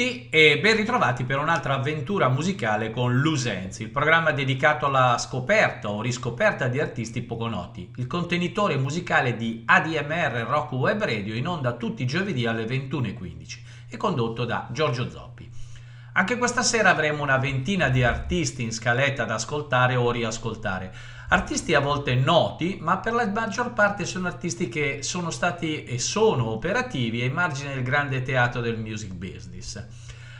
tutti e ben ritrovati per un'altra avventura musicale con Lusenzi, il programma dedicato alla scoperta o riscoperta di artisti poco noti, il contenitore musicale di ADMR Rock Web Radio in onda tutti i giovedì alle 21.15 e condotto da Giorgio Zoppi. Anche questa sera avremo una ventina di artisti in scaletta da ascoltare o riascoltare. Artisti a volte noti, ma per la maggior parte sono artisti che sono stati e sono operativi ai margini del grande teatro del music business.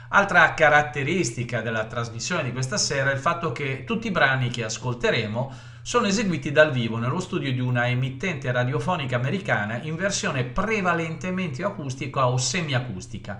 Altra caratteristica della trasmissione di questa sera è il fatto che tutti i brani che ascolteremo sono eseguiti dal vivo nello studio di una emittente radiofonica americana in versione prevalentemente acustica o semiacustica,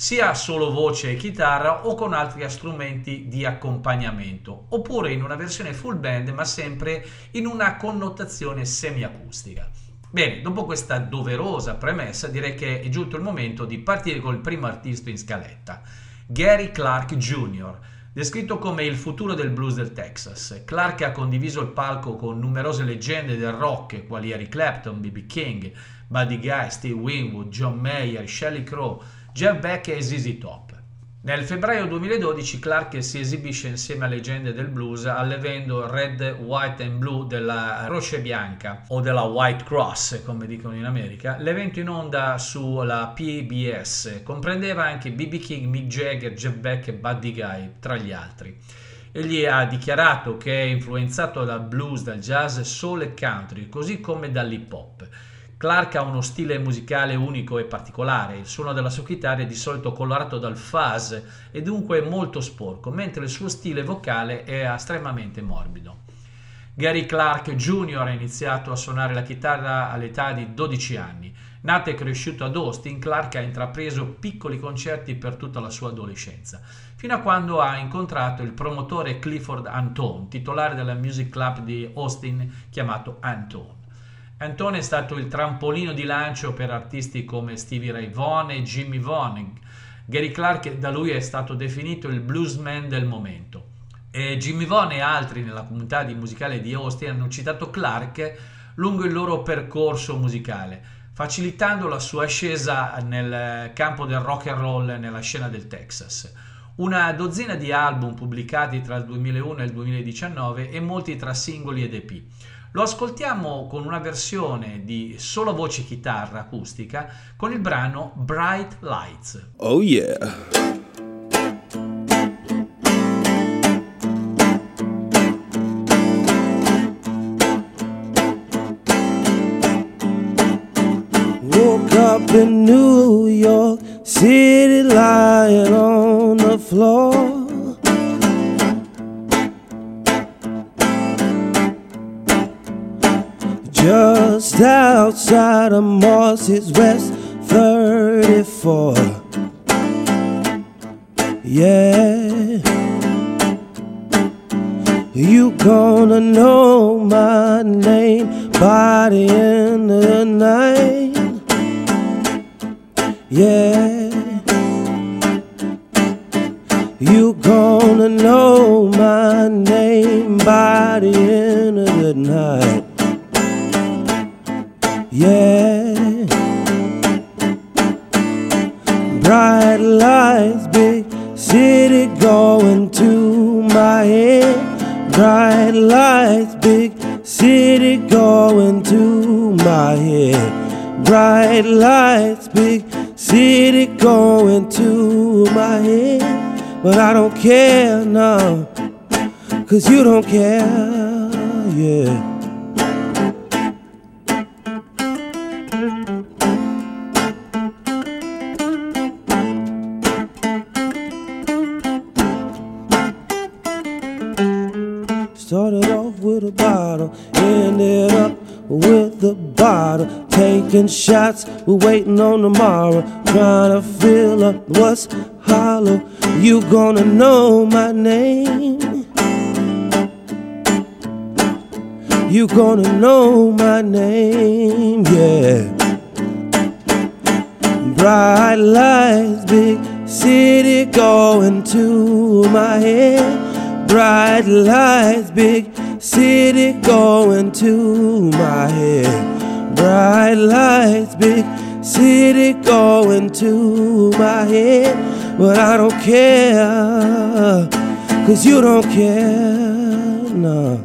sia solo voce e chitarra o con altri strumenti di accompagnamento, oppure in una versione full band ma sempre in una connotazione semiacustica. Bene, dopo questa doverosa premessa direi che è giunto il momento di partire col primo artista in scaletta, Gary Clark Jr., Descritto come il futuro del blues del Texas, Clark ha condiviso il palco con numerose leggende del rock quali Eric Clapton, B.B. King, Buddy Guy, Steve Winwood, John Mayer, Shelley Crow, Jeff Beck e ZZ Top. Nel febbraio 2012 Clark si esibisce insieme a leggende del blues all'evento Red, White and Blue della Croce Bianca o della White Cross come dicono in America. L'evento in onda sulla PBS comprendeva anche BB King, Mick Jagger, Jeff Beck e Buddy Guy tra gli altri. Egli ha dichiarato che è influenzato dal blues, dal jazz, soul e country, così come dall'hip hop. Clark ha uno stile musicale unico e particolare, il suono della sua chitarra è di solito colorato dal fuzz e dunque molto sporco, mentre il suo stile vocale è estremamente morbido. Gary Clark Jr. ha iniziato a suonare la chitarra all'età di 12 anni. Nato e cresciuto ad Austin, Clark ha intrapreso piccoli concerti per tutta la sua adolescenza, fino a quando ha incontrato il promotore Clifford Antone, titolare della Music Club di Austin chiamato Antone. Antone è stato il trampolino di lancio per artisti come Stevie Ray Vaughan e Jimmy Vaughan. Gary Clark da lui è stato definito il bluesman del momento. E Jimmy Vaughan e altri nella comunità di musicale di Austin hanno citato Clark lungo il loro percorso musicale, facilitando la sua ascesa nel campo del rock and roll nella scena del Texas. Una dozzina di album pubblicati tra il 2001 e il 2019 e molti tra singoli ed EP. Lo ascoltiamo con una versione di solo voce chitarra acustica con il brano Bright Lights. Oh yeah. In New York City lying outside of Moss's West 34. Yeah. You gonna know my name by the end of the night. Yeah. You gonna know my name by the end of the night. Yeah. Bright lights, big city going to my head. Bright lights, big city going to my head. Bright lights, big city going to my head. But I don't care, no, cause you don't care, yeah. Taking shots, we're waiting on tomorrow. Trying to fill up what's hollow. You gonna know my name. You gonna know my name, yeah. Bright lights, big city going to my head. Bright lights, big city going to my head. Bright lights, big city going to my head. But I don't care, cause you don't care, no.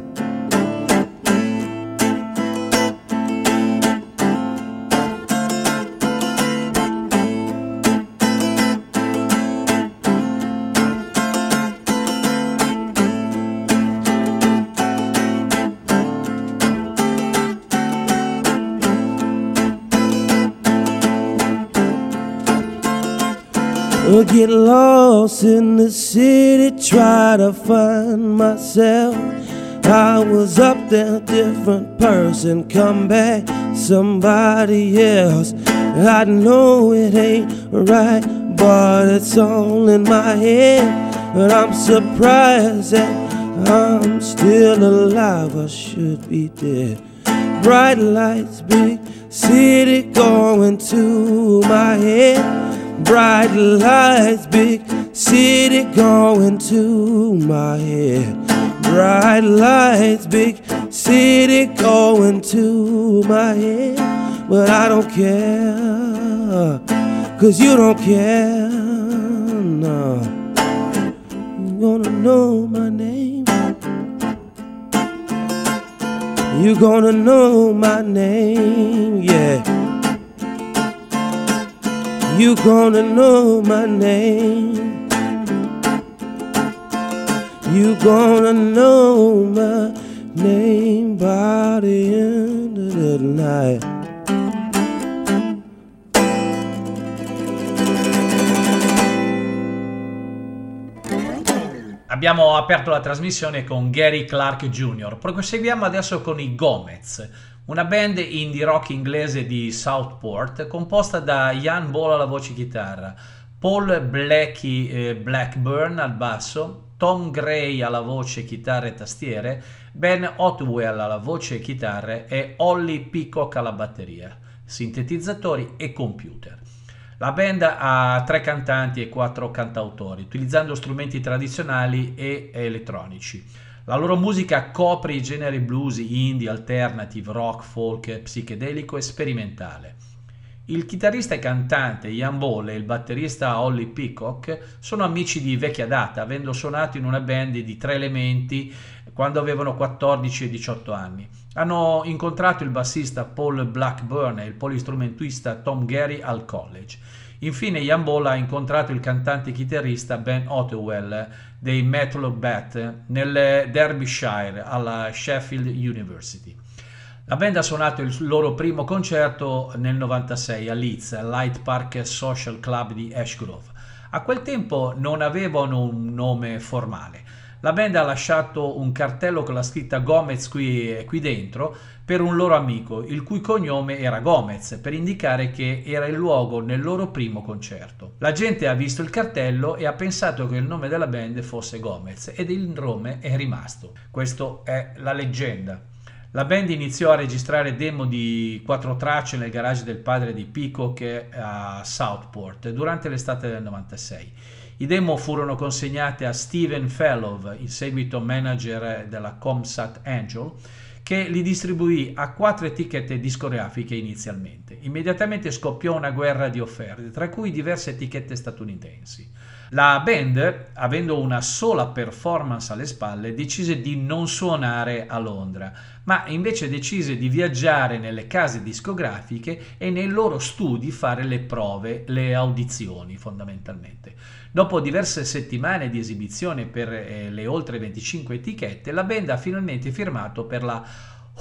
Get lost in the city, try to find myself. I was up there, different person, come back, somebody else. I know it ain't right, but it's all in my head. But I'm surprised that I'm still alive, I should be dead. Bright lights, big city going to my head. Bright lights, big city going to my head. Bright lights, big city going to my head. But I don't care, cause you don't care. No, you gonna know my name. You're gonna know my name, yeah. You gonna know my name. You gonna know my name by the end of the night. Abbiamo aperto la trasmissione con Gary Clark Jr. Proseguiamo adesso con i Gomez, una band indie rock inglese di Southport composta da Ian Ball alla voce chitarra, Paul Blackie eh, Blackburn al basso, Tom Gray alla voce chitarre e tastiere, Ben Otwell alla voce chitarre e Holly Peacock alla batteria, sintetizzatori e computer. La band ha tre cantanti e quattro cantautori, utilizzando strumenti tradizionali e elettronici. La loro musica copre i generi blues, indie, alternative, rock, folk, psichedelico e sperimentale. Il chitarrista e cantante Ian Ball e il batterista Holly Peacock sono amici di vecchia data, avendo suonato in una band di tre elementi quando avevano 14 e 18 anni. Hanno incontrato il bassista Paul Blackburn e il polistrumentista Tom Gary al college. Infine Ian Ball ha incontrato il cantante e chitarrista Ben Otwell dei Metal Bat nel Derbyshire alla Sheffield University. La band ha suonato il loro primo concerto nel 96 a Leeds, al Light Park Social Club di Ashgrove. A quel tempo non avevano un nome formale. La band ha lasciato un cartello con la scritta Gomez qui, qui dentro per un loro amico, il cui cognome era Gomez, per indicare che era il luogo nel loro primo concerto. La gente ha visto il cartello e ha pensato che il nome della band fosse Gomez ed il nome è rimasto. Questa è la leggenda. La band iniziò a registrare demo di quattro tracce nel garage del padre di è a Southport durante l'estate del 96. I demo furono consegnati a Steven Fellow, in seguito manager della Comsat Angel, che li distribuì a quattro etichette discografiche inizialmente. Immediatamente scoppiò una guerra di offerte, tra cui diverse etichette statunitensi. La band, avendo una sola performance alle spalle, decise di non suonare a Londra, ma invece decise di viaggiare nelle case discografiche e nei loro studi fare le prove, le audizioni fondamentalmente. Dopo diverse settimane di esibizione per eh, le oltre 25 etichette, la band ha finalmente firmato per la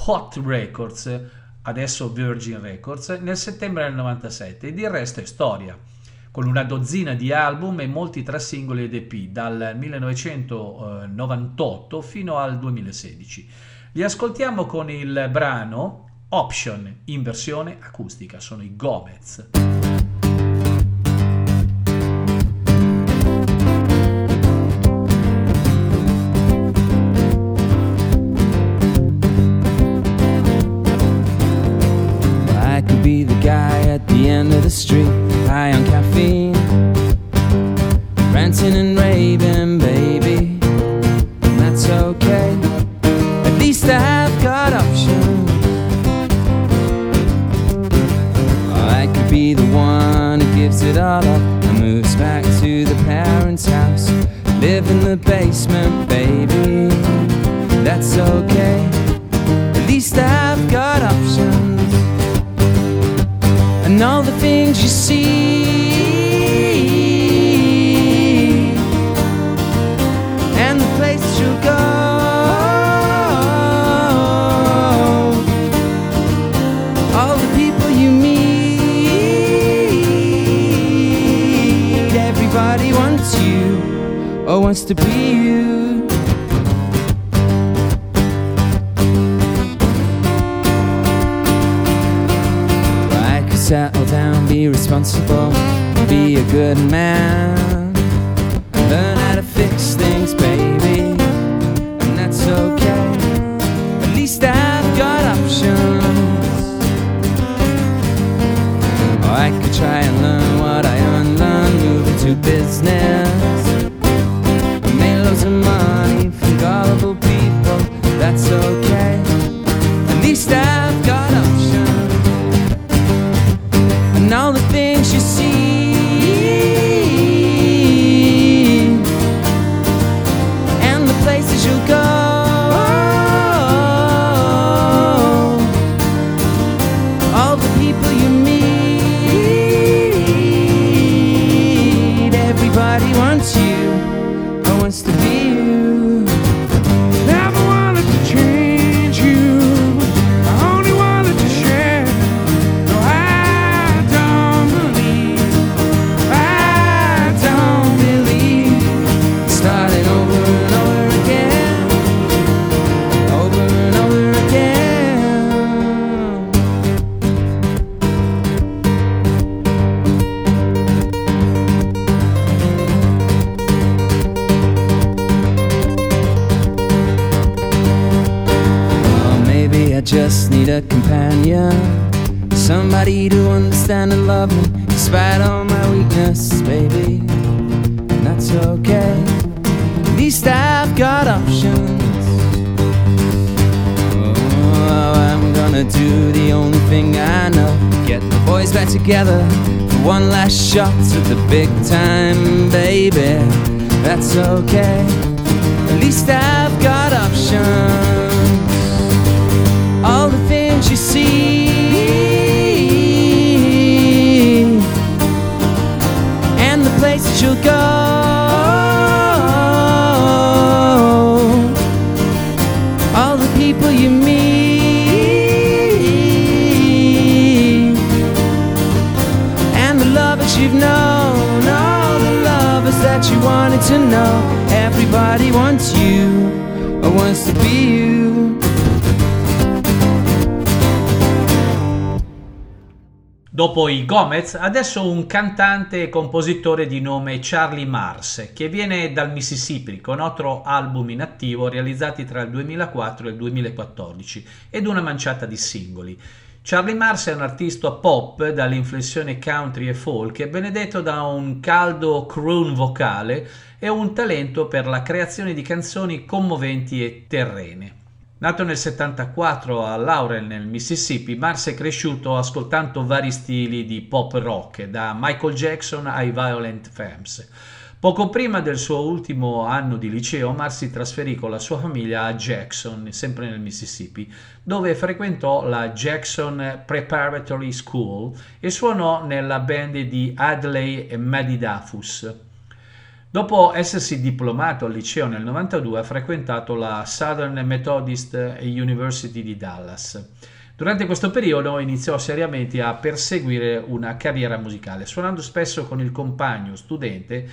Hot Records, adesso Virgin Records, nel settembre del 97 ed il resto è storia con una dozzina di album e molti tra singoli ed EP dal 1998 fino al 2016. Li ascoltiamo con il brano Option in versione acustica, sono i Gomez. You've known all the lovers that you wanted to know everybody wants you or wants to be you Dopo i Gomez, adesso un cantante e compositore di nome Charlie Mars, che viene dal Mississippi con otto album in attivo realizzati tra il 2004 e il 2014 ed una manciata di singoli. Charlie Mars è un artista pop dall'inflessione country e folk e benedetto da un caldo croon vocale e un talento per la creazione di canzoni commoventi e terrene. Nato nel 74 a Laurel nel Mississippi, Mars è cresciuto ascoltando vari stili di pop rock, da Michael Jackson ai Violent Femmes. Poco prima del suo ultimo anno di liceo, Mars si trasferì con la sua famiglia a Jackson, sempre nel Mississippi, dove frequentò la Jackson Preparatory School e suonò nella band di Adley e Maddie Dafus. Dopo essersi diplomato al liceo nel 92 ha frequentato la Southern Methodist University di Dallas. Durante questo periodo iniziò seriamente a perseguire una carriera musicale, suonando spesso con il compagno studente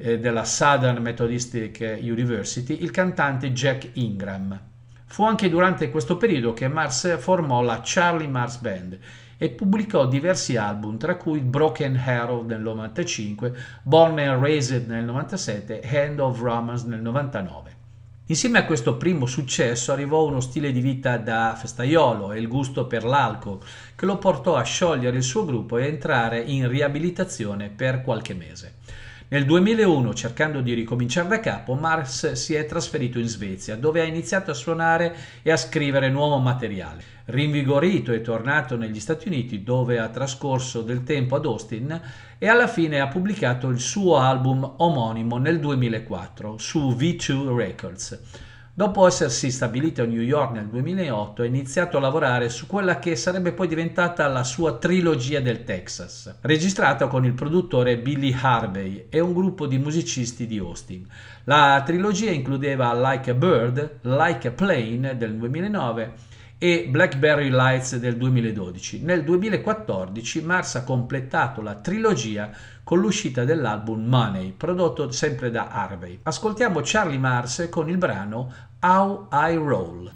eh, della Southern Methodistic University, il cantante Jack Ingram. Fu anche durante questo periodo che Mars formò la Charlie Mars Band e pubblicò diversi album, tra cui Broken Arrow nel 95, Born and Raised nel 97 e Hand of Romance nel 99. Insieme a questo primo successo arrivò uno stile di vita da festaiolo e il gusto per l'alcol, che lo portò a sciogliere il suo gruppo e entrare in riabilitazione per qualche mese. Nel 2001, cercando di ricominciare da capo, Mars si è trasferito in Svezia, dove ha iniziato a suonare e a scrivere nuovo materiale. Rinvigorito è tornato negli Stati Uniti, dove ha trascorso del tempo ad Austin e alla fine ha pubblicato il suo album omonimo nel 2004 su V2 Records. Dopo essersi stabilito a New York nel 2008, ha iniziato a lavorare su quella che sarebbe poi diventata la sua trilogia del Texas, registrata con il produttore Billy Harvey e un gruppo di musicisti di Austin. La trilogia includeva Like a Bird, Like a Plane del 2009 e Blackberry Lights del 2012. Nel 2014 Mars ha completato la trilogia con l'uscita dell'album Money, prodotto sempre da Harvey. Ascoltiamo Charlie Mars con il brano How I Roll.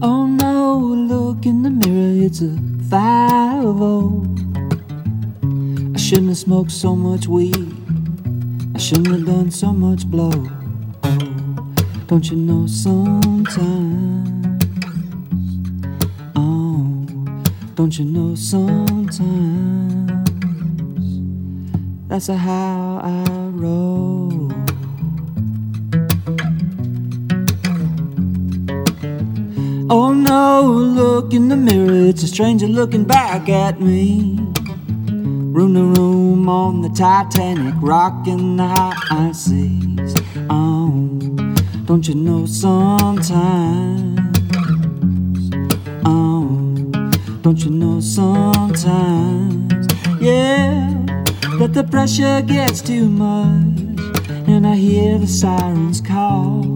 Oh no, look in the mirror, it's a 5 I shouldn't have smoked so much weed. I shouldn't have done so much blow. Oh, don't you know sometimes? Oh, don't you know sometimes that's how I roll? No, look in the mirror, it's a stranger looking back at me. Room to room on the Titanic, rocking the high seas. Oh, don't you know sometimes? Oh, don't you know sometimes, yeah, that the pressure gets too much, and I hear the sirens call.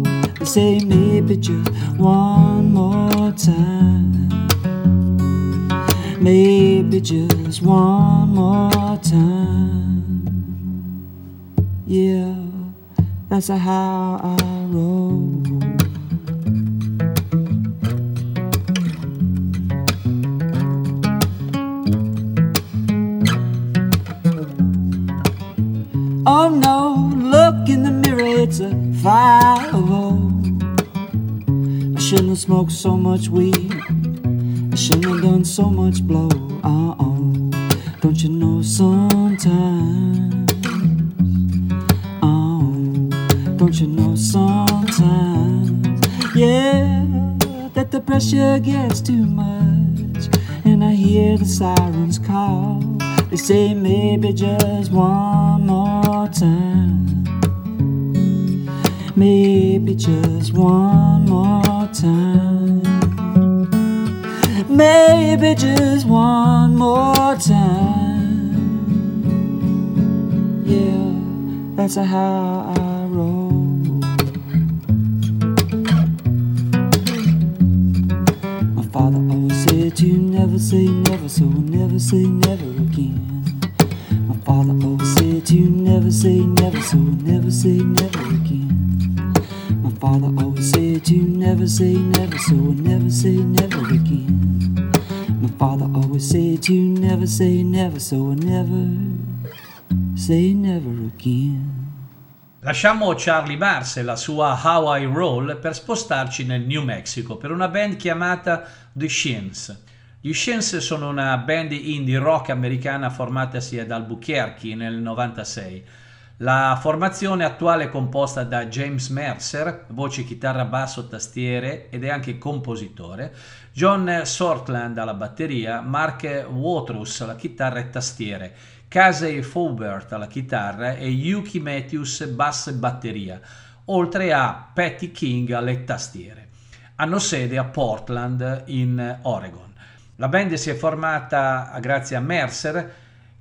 Say maybe just one more time, maybe just one more time, yeah, that's how I roll. Have smoked so much weed. I shouldn't have done so much blow. Uh oh. Don't you know sometimes? Oh, don't you know sometimes? Yeah, that the pressure gets too much. And I hear the sirens call. They say maybe just one more time. Maybe just one more Maybe just one more time. Yeah, that's how I say never, so never say never again. Lasciamo Charlie Mars e la sua How I Roll per spostarci nel New Mexico per una band chiamata The Shins. Gli Shins sono una band indie rock americana formatasi ad Albuquerque nel 96. La formazione attuale è composta da James Mercer, voce, chitarra, basso, tastiere ed è anche compositore, John Sortland alla batteria, Mark Watrous alla chitarra e tastiere, Casey Faubert alla chitarra e Yuki Matthews basso e batteria, oltre a Patty King alle tastiere. Hanno sede a Portland in Oregon. La band si è formata grazie a Mercer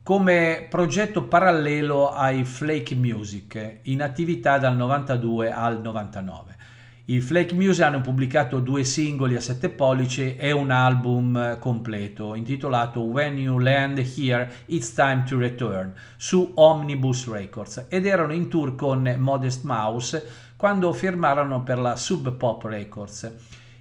come progetto parallelo ai Flake Music, in attività dal 92 al 99. I Flake Music hanno pubblicato due singoli a 7 pollici e un album completo intitolato When You Land Here It's Time to Return su Omnibus Records ed erano in tour con Modest Mouse quando firmarono per la Sub Pop Records.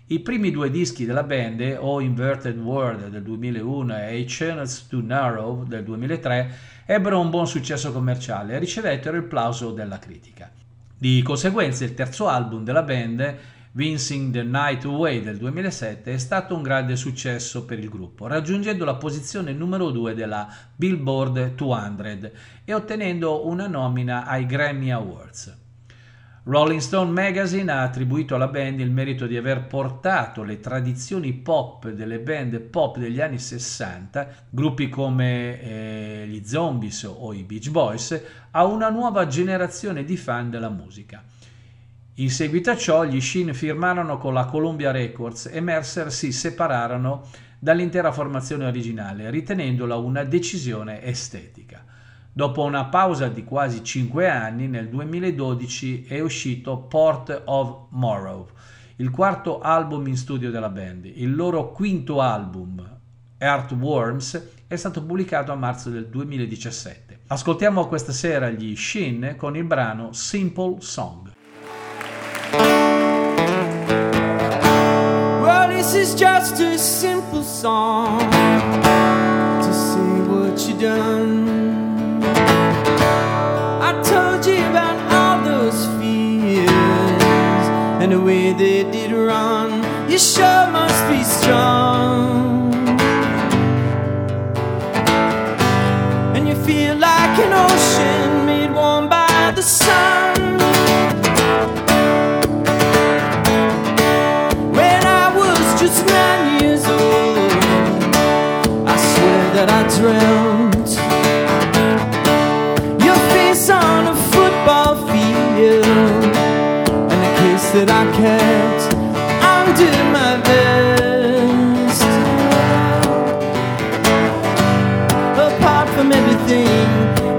I primi due dischi della band, O Inverted World del 2001 e Channels to Narrow del 2003, ebbero un buon successo commerciale e ricevettero il plauso della critica. Di conseguenza il terzo album della band, Vincing the Night Away del 2007, è stato un grande successo per il gruppo, raggiungendo la posizione numero 2 della Billboard 200 e ottenendo una nomina ai Grammy Awards. Rolling Stone Magazine ha attribuito alla band il merito di aver portato le tradizioni pop delle band pop degli anni 60, gruppi come eh, gli Zombies o i Beach Boys, a una nuova generazione di fan della musica. In seguito a ciò gli Shin firmarono con la Columbia Records e Mercer si separarono dall'intera formazione originale, ritenendola una decisione estetica. Dopo una pausa di quasi 5 anni, nel 2012 è uscito Port of Morrow, il quarto album in studio della band. Il loro quinto album, Earthworms, è stato pubblicato a marzo del 2017. Ascoltiamo questa sera gli Shin con il brano Simple Song. Well, this is just a simple song to say what you done. They did run, you sure must be strong. And you feel like an ocean made warm by the sun. When I was just nine years old, I swear that I dreamt that I kept. I'm doing my best. Apart from everything,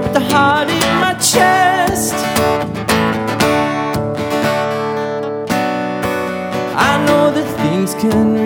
but the heart in my chest. I know that things can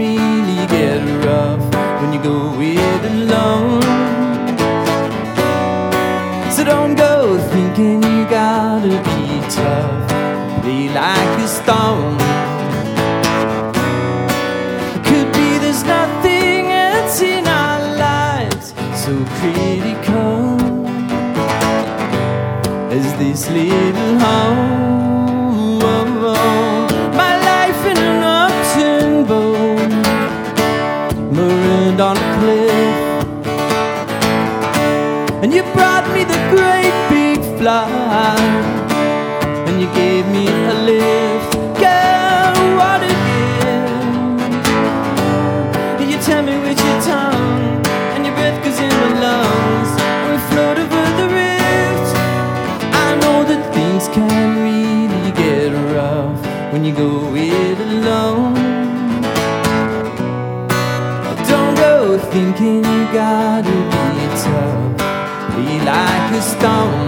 like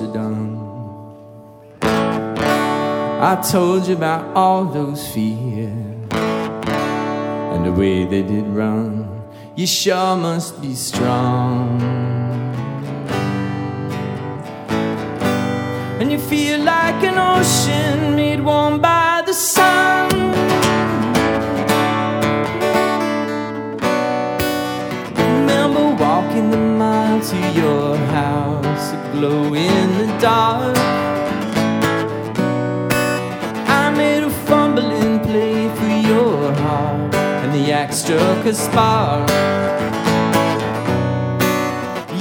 you done. I told you about all those fears and the way they did run. You sure must be strong. And you feel like dark. I made a fumbling play for your heart, and the axe struck a spark.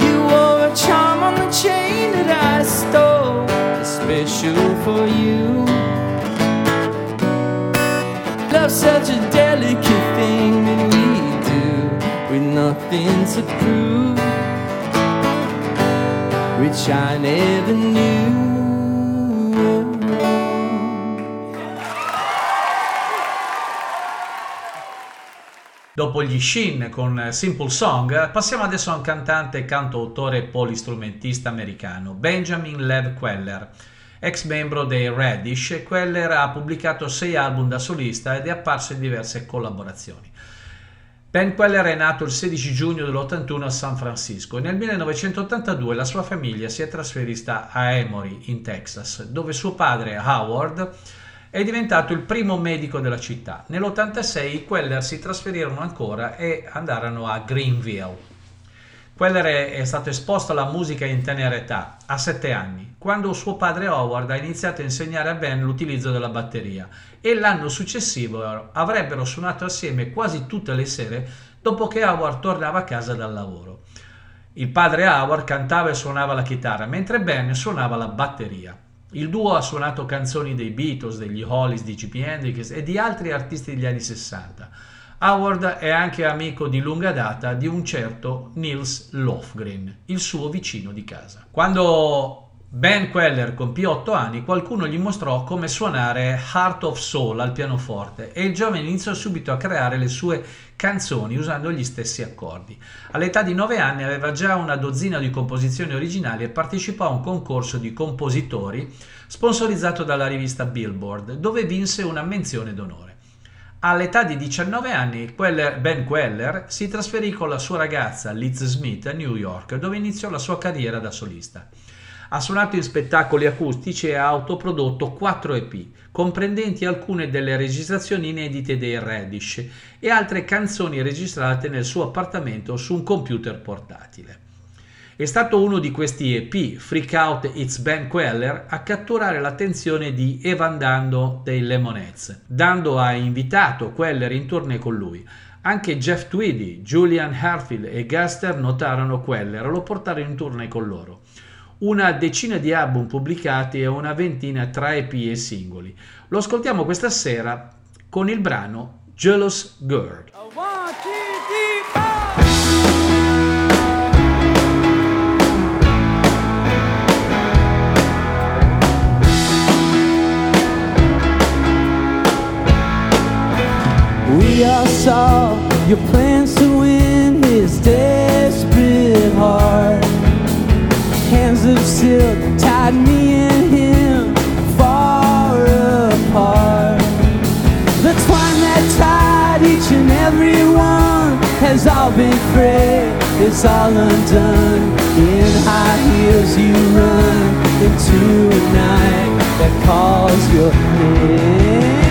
You wore a charm on the chain that I stole, special for you. Love's such a delicate thing that we do with nothing to prove, which I never knew. Dopo gli Shin con Simple Song, passiamo adesso a un cantante, cantautore e polistrumentista americano, Benjamin Lev Queller. Ex membro dei Radish, Queller ha pubblicato sei album da solista ed è apparso in diverse collaborazioni. Ben Queller è nato il 16 giugno dell'81 a San Francisco e nel 1982 la sua famiglia si è trasferita a Emory, in Texas, dove suo padre Howard è diventato il primo medico della città. Nell'86 i Queller si trasferirono ancora e andarono a Greenville. Queller è stato esposto alla musica in tenera età, a sette anni, quando suo padre Howard ha iniziato a insegnare a Ben l'utilizzo della batteria e l'anno successivo avrebbero suonato assieme quasi tutte le sere dopo che Howard tornava a casa dal lavoro. Il padre Howard cantava e suonava la chitarra, mentre Ben suonava la batteria. Il duo ha suonato canzoni dei Beatles, degli Hollies, di Jimi Hendrix e di altri artisti degli anni 60. Howard è anche amico di lunga data di un certo Nils Lofgren, il suo vicino di casa. Quando Ben Queller compì 8 anni, qualcuno gli mostrò come suonare Heart of Soul al pianoforte e il giovane iniziò subito a creare le sue canzoni usando gli stessi accordi. All'età di 9 anni aveva già una dozzina di composizioni originali e partecipò a un concorso di compositori sponsorizzato dalla rivista Billboard, dove vinse una menzione d'onore. All'età di 19 anni, Ben Queller si trasferì con la sua ragazza Liz Smith a New York, dove iniziò la sua carriera da solista. Ha suonato in spettacoli acustici e ha autoprodotto 4 EP, comprendenti alcune delle registrazioni inedite dei Radish e altre canzoni registrate nel suo appartamento su un computer portatile. È stato uno di questi EP, Freak Out It's Ben Queller, a catturare l'attenzione di Evan Dando dei Lemonheads. Dando ha invitato Queller in tournée con lui. Anche Jeff Tweedy, Julian Harfield e Gaster notarono Queller e lo portarono in tournée con loro. Una decina di album pubblicati e una ventina tra EP e singoli. Lo ascoltiamo questa sera con il brano Jealous Girl. We all saw your plans to win his desperate heart. Hands of silk tied me and him far apart. The twine that tied each and every one has all been frayed. It's all undone. In high heels you run into a night that calls your name.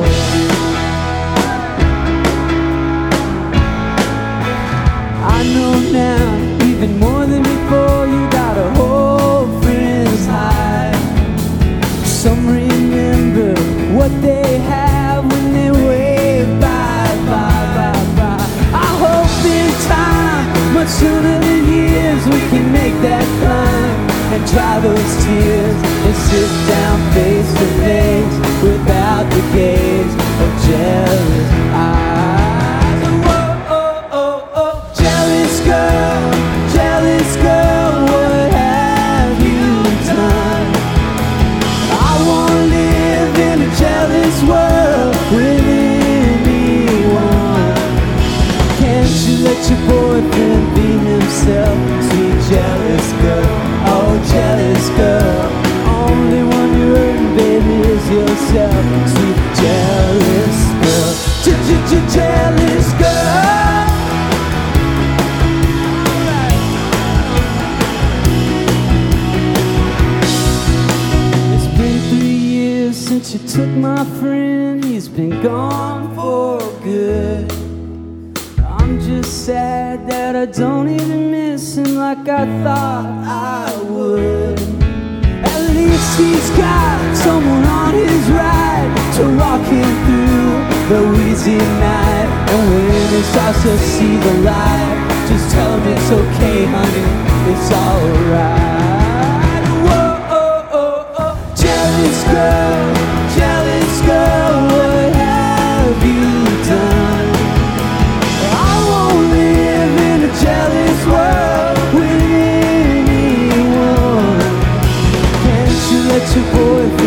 those tears and sit down face to face without the gaze of jealousy. Gone for good. I'm just sad that I don't even miss him like I thought I would. At least he's got someone on his ride to walk him through the wheezy night. And when he starts to see the light, just tell him it's okay, honey, it's alright. Whoa, oh, oh, oh, jealous girl, Can't you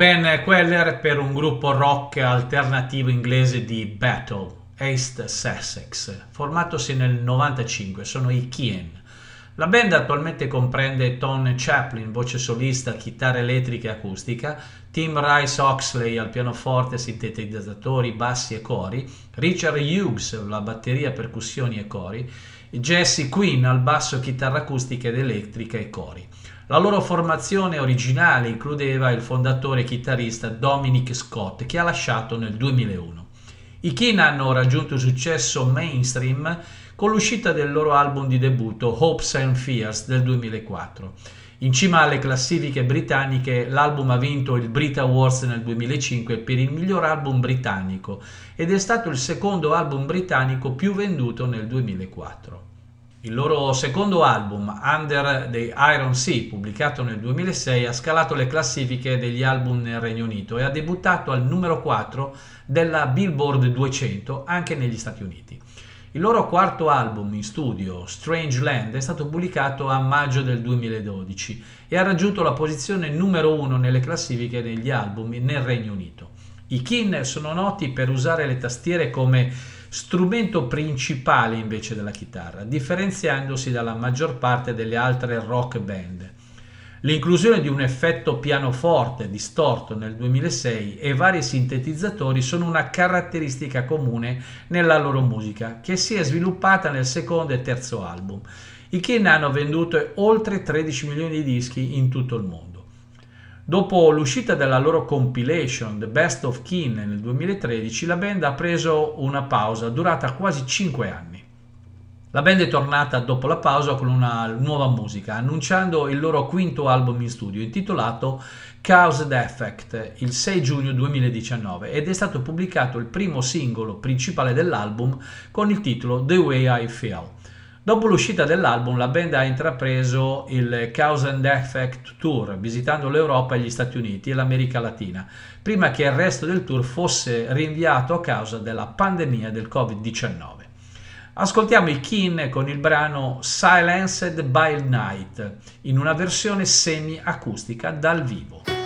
Ben Queller per un gruppo rock alternativo inglese di Battle, East Sussex, formatosi nel 95, sono i Kien. La band attualmente comprende Tom Chaplin, voce solista, chitarra elettrica e acustica, Tim Rice Oxley al pianoforte, sintetizzatori, bassi e cori, Richard Hughes, la batteria, percussioni e cori, Jesse Quinn al basso, chitarra acustica ed elettrica e cori. La loro formazione originale includeva il fondatore e chitarrista Dominic Scott, che ha lasciato nel 2001. I Keen hanno raggiunto successo mainstream con l'uscita del loro album di debutto Hopes and Fears del 2004. In cima alle classifiche britanniche l'album ha vinto il Brit Awards nel 2005 per il miglior album britannico ed è stato il secondo album britannico più venduto nel 2004. Il loro secondo album, Under the Iron Sea, pubblicato nel 2006, ha scalato le classifiche degli album nel Regno Unito e ha debuttato al numero 4 della Billboard 200 anche negli Stati Uniti. Il loro quarto album in studio, Strange Land, è stato pubblicato a maggio del 2012 e ha raggiunto la posizione numero 1 nelle classifiche degli album nel Regno Unito. I Kin sono noti per usare le tastiere come strumento principale invece della chitarra, differenziandosi dalla maggior parte delle altre rock band. L'inclusione di un effetto pianoforte distorto nel 2006 e vari sintetizzatori sono una caratteristica comune nella loro musica, che si è sviluppata nel secondo e terzo album. I Kin hanno venduto oltre 13 milioni di dischi in tutto il mondo. Dopo l'uscita della loro compilation The Best of Keen nel 2013, la band ha preso una pausa durata quasi 5 anni. La band è tornata dopo la pausa con una nuova musica, annunciando il loro quinto album in studio intitolato Cause and Effect il 6 giugno 2019 ed è stato pubblicato il primo singolo principale dell'album con il titolo The Way I Feel. Dopo l'uscita dell'album, la band ha intrapreso il Cause and Effect Tour, visitando l'Europa gli Stati Uniti e l'America Latina, prima che il resto del tour fosse rinviato a causa della pandemia del Covid-19. Ascoltiamo i Keen con il brano Silenced by Night, in una versione semi-acustica dal vivo.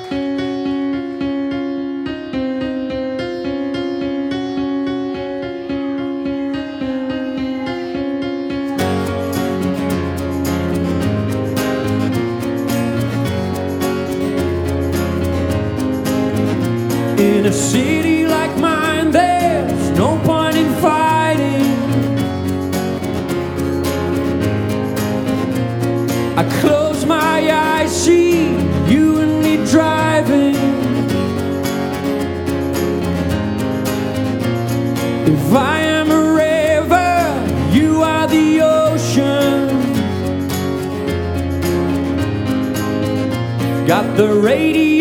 City like mine, there's no point in fighting. I close my eyes, see you and me driving. If I am a river, you are the ocean. Got the radio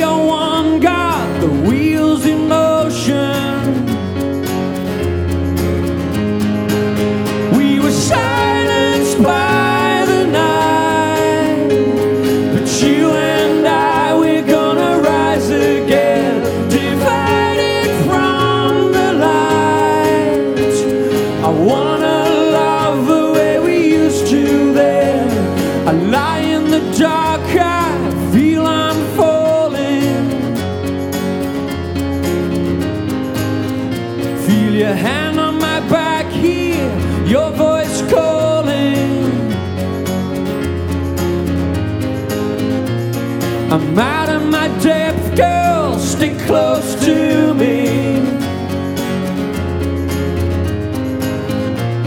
a hand on my back here, your voice calling. I'm out of my depth, girl, stick close to me.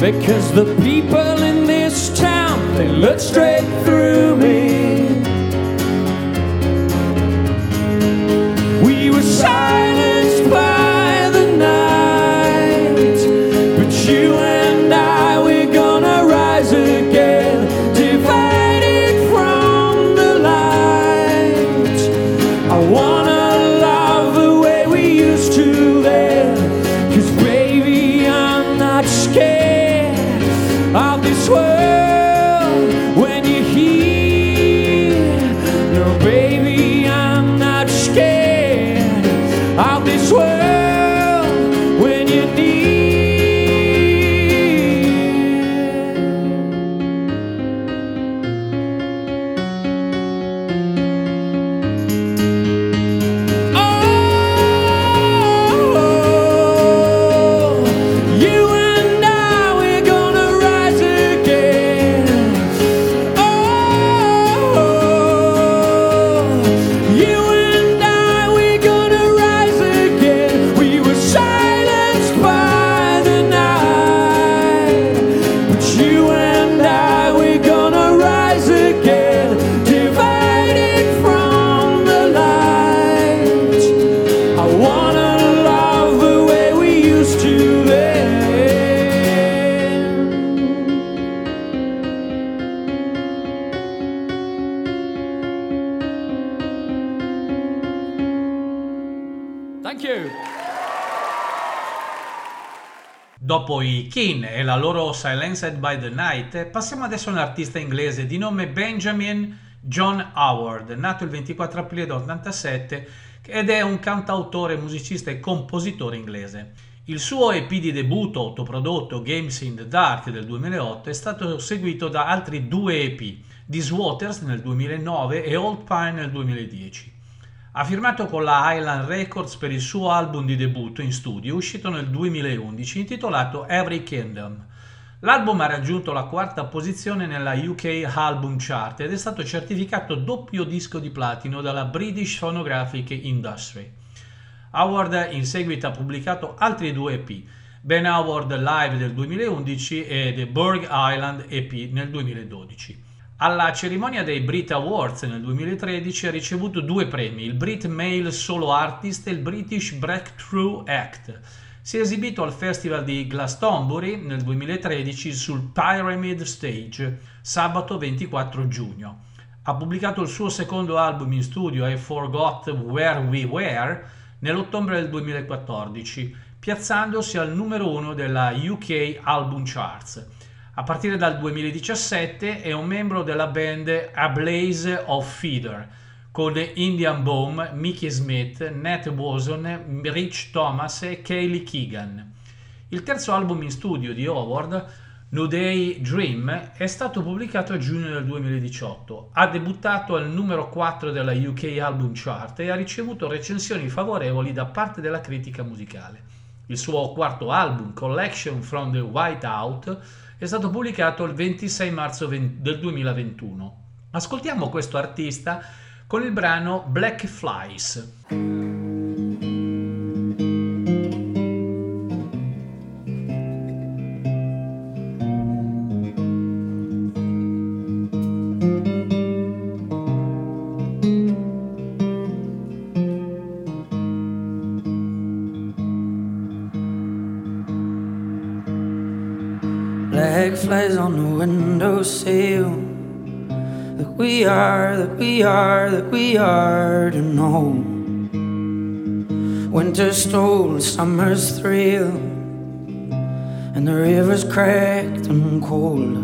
Because the people in this town, they look straight through me. Kin e la loro Silenced by the Night, passiamo adesso a un artista inglese di nome Benjamin John Howard, nato il 24 aprile del 87 ed è un cantautore, musicista e compositore inglese. Il suo EP di debutto autoprodotto Games in the Dark del 2008 è stato seguito da altri due EP, This Waters nel 2009 e Old Pine nel 2010. Ha firmato con la Island Records per il suo album di debutto in studio uscito nel 2011 intitolato Every Kingdom. L'album ha raggiunto la quarta posizione nella UK Album Chart ed è stato certificato doppio disco di platino dalla British Phonographic Industry. Howard in seguito ha pubblicato altri due EP, Ben Howard Live del 2011 e The Burg Island EP nel 2012. Alla cerimonia dei Brit Awards nel 2013 ha ricevuto due premi, il Brit Male Solo Artist e il British Breakthrough Act. Si è esibito al Festival di Glastonbury nel 2013 sul Pyramid Stage, sabato 24 giugno. Ha pubblicato il suo secondo album in studio, I Forgot Where We Were, nell'ottobre del 2014, piazzandosi al numero uno della UK Album Charts. A partire dal 2017 è un membro della band A Blaze of Feather con Indian Boom, Mickey Smith, Nat Boson, Rich Thomas e Kaylee Keegan. Il terzo album in studio di Howard, No Day Dream, è stato pubblicato a giugno del 2018. Ha debuttato al numero 4 della UK Album Chart e ha ricevuto recensioni favorevoli da parte della critica musicale. Il suo quarto album, Collection from the Whiteout, è stato pubblicato il 26 marzo del 2021. Ascoltiamo questo artista con il brano Black Flies. Windowsill. That we are, that we are, that we are to know. Winter stole summer's thrill, and the river's cracked and cold.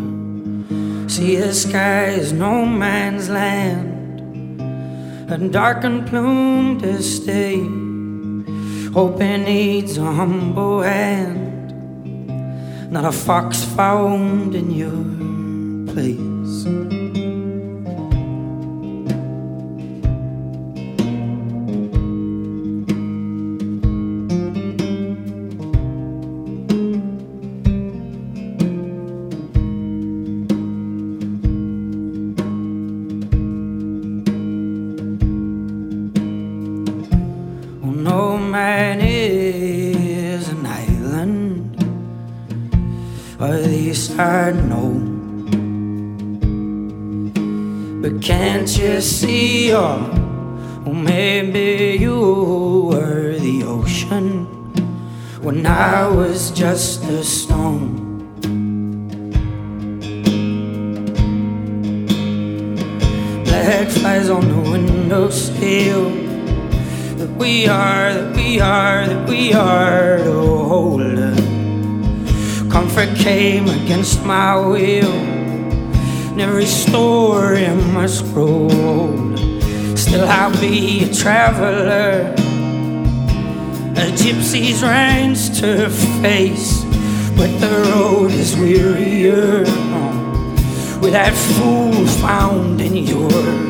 See, the sky is no man's land, a dark and plumed estate. Hoping needs a humble hand not a fox found in play. see you. Well, maybe you were the ocean when I was just a stone. Black flies on the window windowsill. That we are, that we are, that we are the holder. Comfort came against my will and every story must grow old. Still, I'll be a traveler, a gypsy's reins to face, but the road is wearier with that fool found in your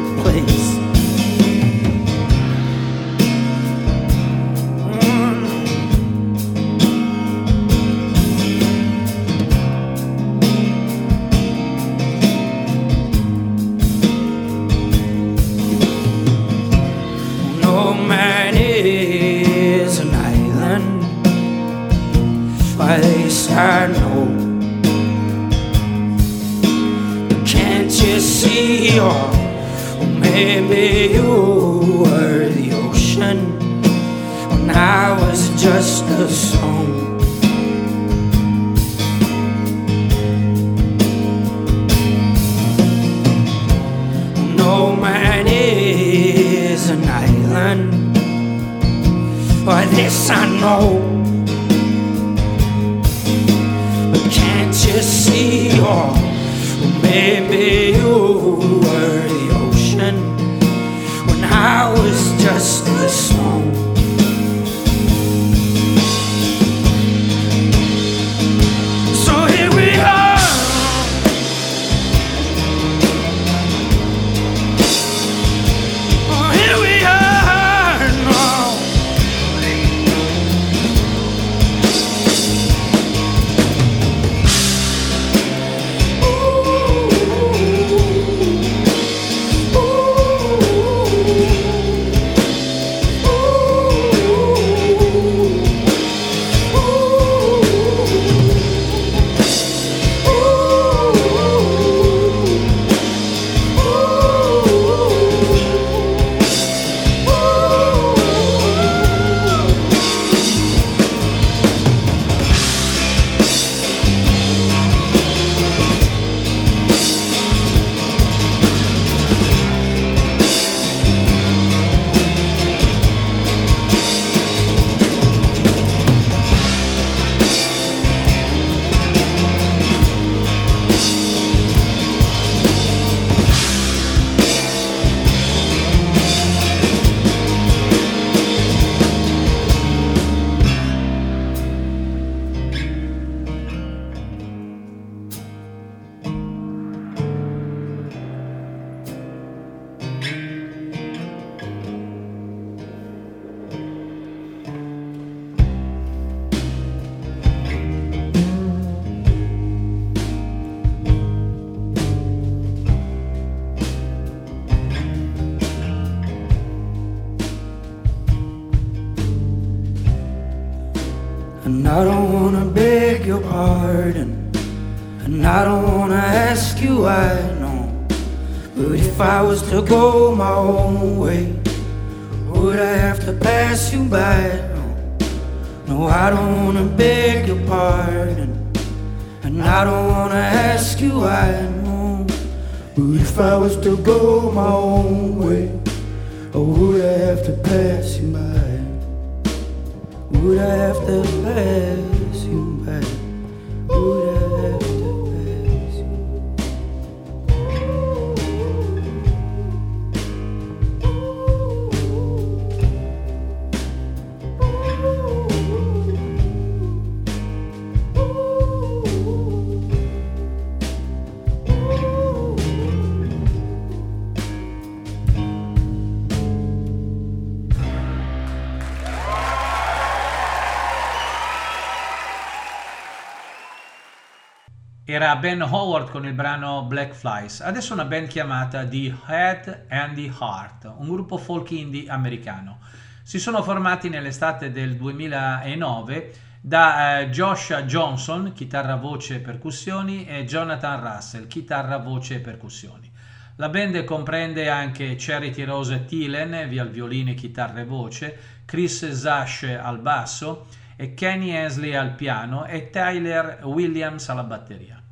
Ben Howard con il brano Black Flies, adesso una band chiamata The Head and the Heart, un gruppo folk indie americano. Si sono formati nell'estate del 2009 da eh, Joshua Johnson, chitarra, voce e percussioni, e Jonathan Russell, chitarra, voce e percussioni. La band comprende anche Charity Rose Thielen, via al violino, chitarra e voce, Chris Zash al basso, e Kenny Hensley al piano e Tyler Williams alla batteria.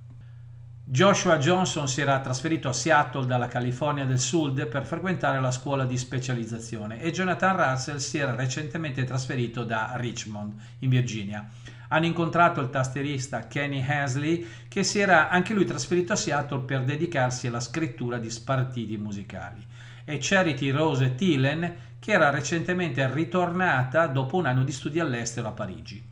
Joshua Johnson si era trasferito a Seattle dalla California del Sud per frequentare la scuola di specializzazione e Jonathan Russell si era recentemente trasferito da Richmond, in Virginia. Hanno incontrato il tastierista Kenny Hensley che si era anche lui trasferito a Seattle per dedicarsi alla scrittura di spartiti musicali e Charity Rose Thielen che era recentemente ritornata dopo un anno di studi all'estero a Parigi.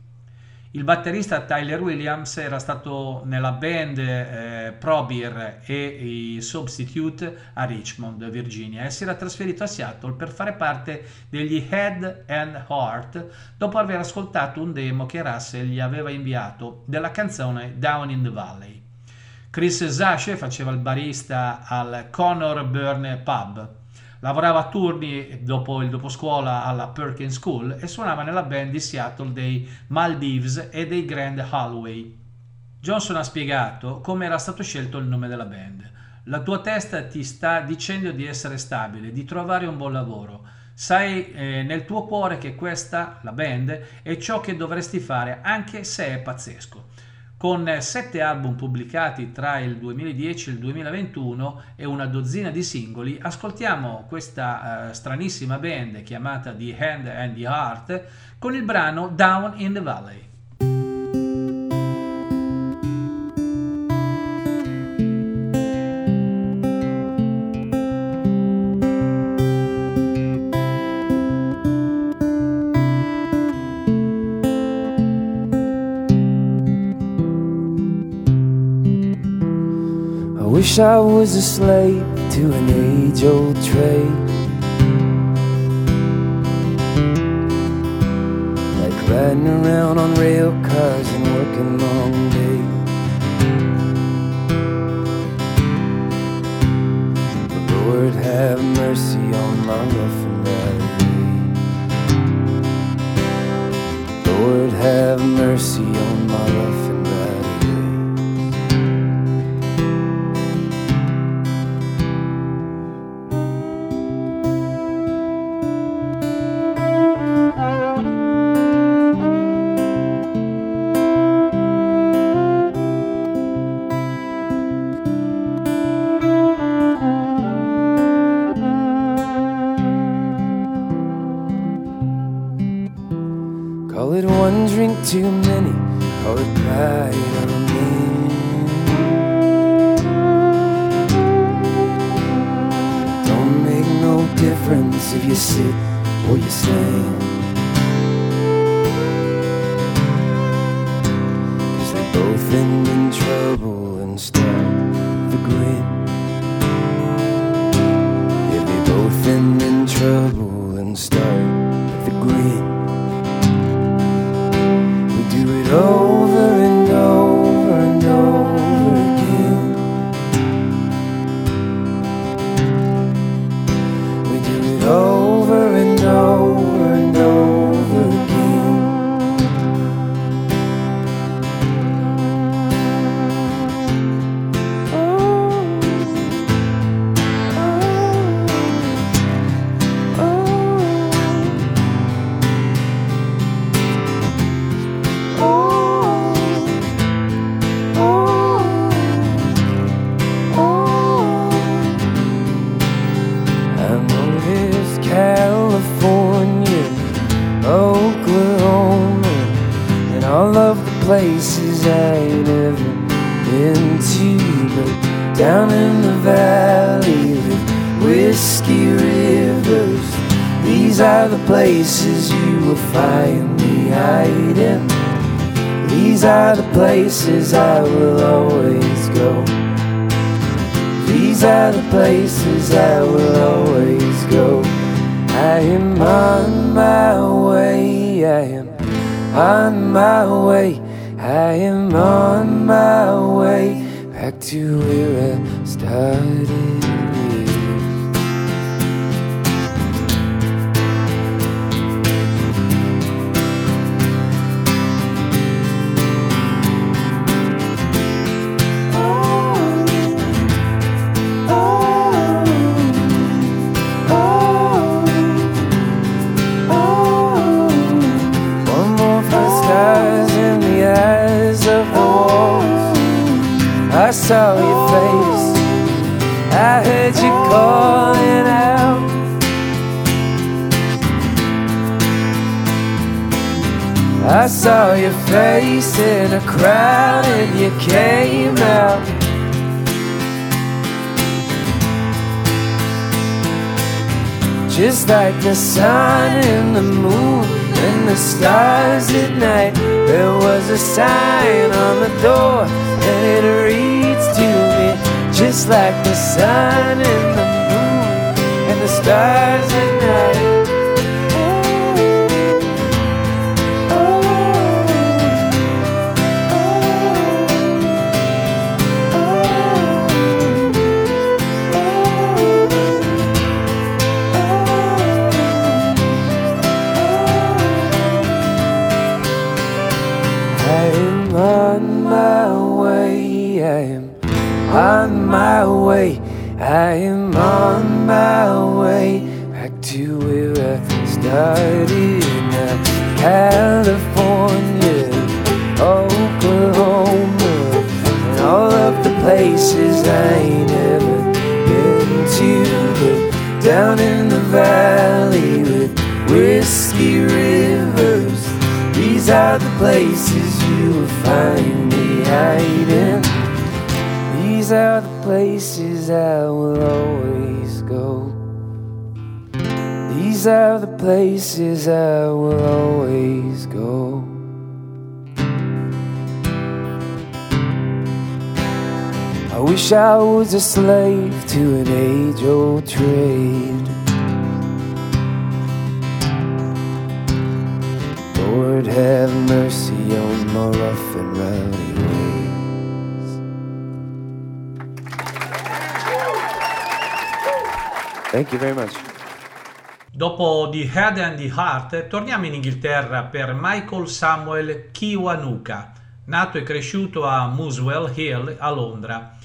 Il batterista Tyler Williams era stato nella band eh, Probir e i Substitute a Richmond, Virginia, e si era trasferito a Seattle per fare parte degli Head and Heart dopo aver ascoltato un demo che Russell gli aveva inviato della canzone Down in the Valley. Chris Zasce faceva il barista al Connor Burn Pub Lavorava a turni dopo il doposcuola alla Perkins School e suonava nella band di Seattle dei Maldives e dei Grand Hallway. Johnson ha spiegato come era stato scelto il nome della band. La tua testa ti sta dicendo di essere stabile, di trovare un buon lavoro. Sai eh, nel tuo cuore che questa, la band, è ciò che dovresti fare anche se è pazzesco. Con sette album pubblicati tra il 2010 e il 2021 e una dozzina di singoli, ascoltiamo questa uh, stranissima band chiamata The Hand and the Heart con il brano Down in the Valley. Wish I was a slave to an age old trade. Like riding around on rail cars and working long days. But Lord, have mercy on my rough and rowdy Lord, have mercy on my rough places I ain't ever been to. But down in the valley with whiskey rivers, these are the places you will find me hiding. These are the places I will always go. These are the places I will always go. I am on my way. I am on my way. I am on my way back to where I started. Saw your face. I heard you calling out. I saw your face in a crowd and you came out. Just like the sun and the moon and the stars at night, there was a sign on the door and it reads to me just like the sun and the moon and the stars at night. Places I will always go. I wish I was a slave to an age old trade. Lord, have mercy on my rough and rowdy ways. Thank you very much. Dopo The Head and the Heart, torniamo in Inghilterra per Michael Samuel Kiwanuka, nato e cresciuto a Muswell Hill a Londra.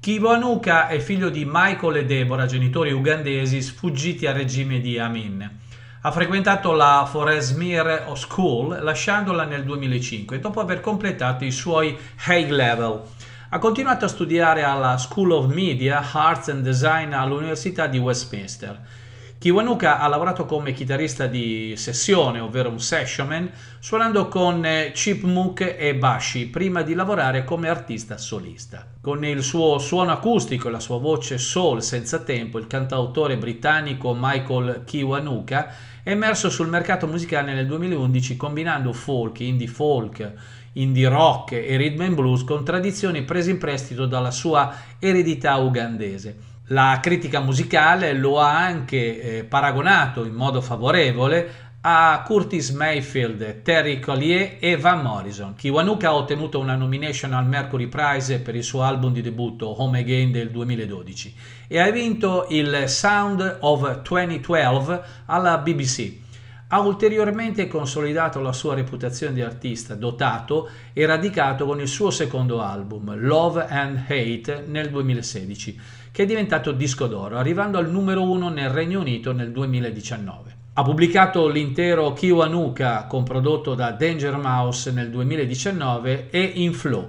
Kiwanuka è figlio di Michael e Deborah, genitori ugandesi sfuggiti al regime di Amin. Ha frequentato la Foresmere School lasciandola nel 2005 dopo aver completato i suoi high level ha continuato a studiare alla School of Media, Arts and Design all'Università di Westminster. Kiwanuka ha lavorato come chitarrista di sessione, ovvero un sessionman, suonando con eh, Chip Mook e Bashi prima di lavorare come artista solista. Con il suo suono acustico e la sua voce soul senza tempo, il cantautore britannico Michael Kiwanuka è emerso sul mercato musicale nel 2011 combinando folk, indie folk, indie rock e rhythm and blues con tradizioni prese in prestito dalla sua eredità ugandese. La critica musicale lo ha anche eh, paragonato in modo favorevole a Curtis Mayfield, Terry Collier e Van Morrison. Kiwanuka ha ottenuto una nomination al Mercury Prize per il suo album di debutto Home Again del 2012 e ha vinto il Sound of 2012 alla BBC ha ulteriormente consolidato la sua reputazione di artista dotato e radicato con il suo secondo album, Love and Hate, nel 2016, che è diventato disco d'oro, arrivando al numero uno nel Regno Unito nel 2019. Ha pubblicato l'intero Kiwanuka, comprodotto da Danger Mouse nel 2019, e In Flow,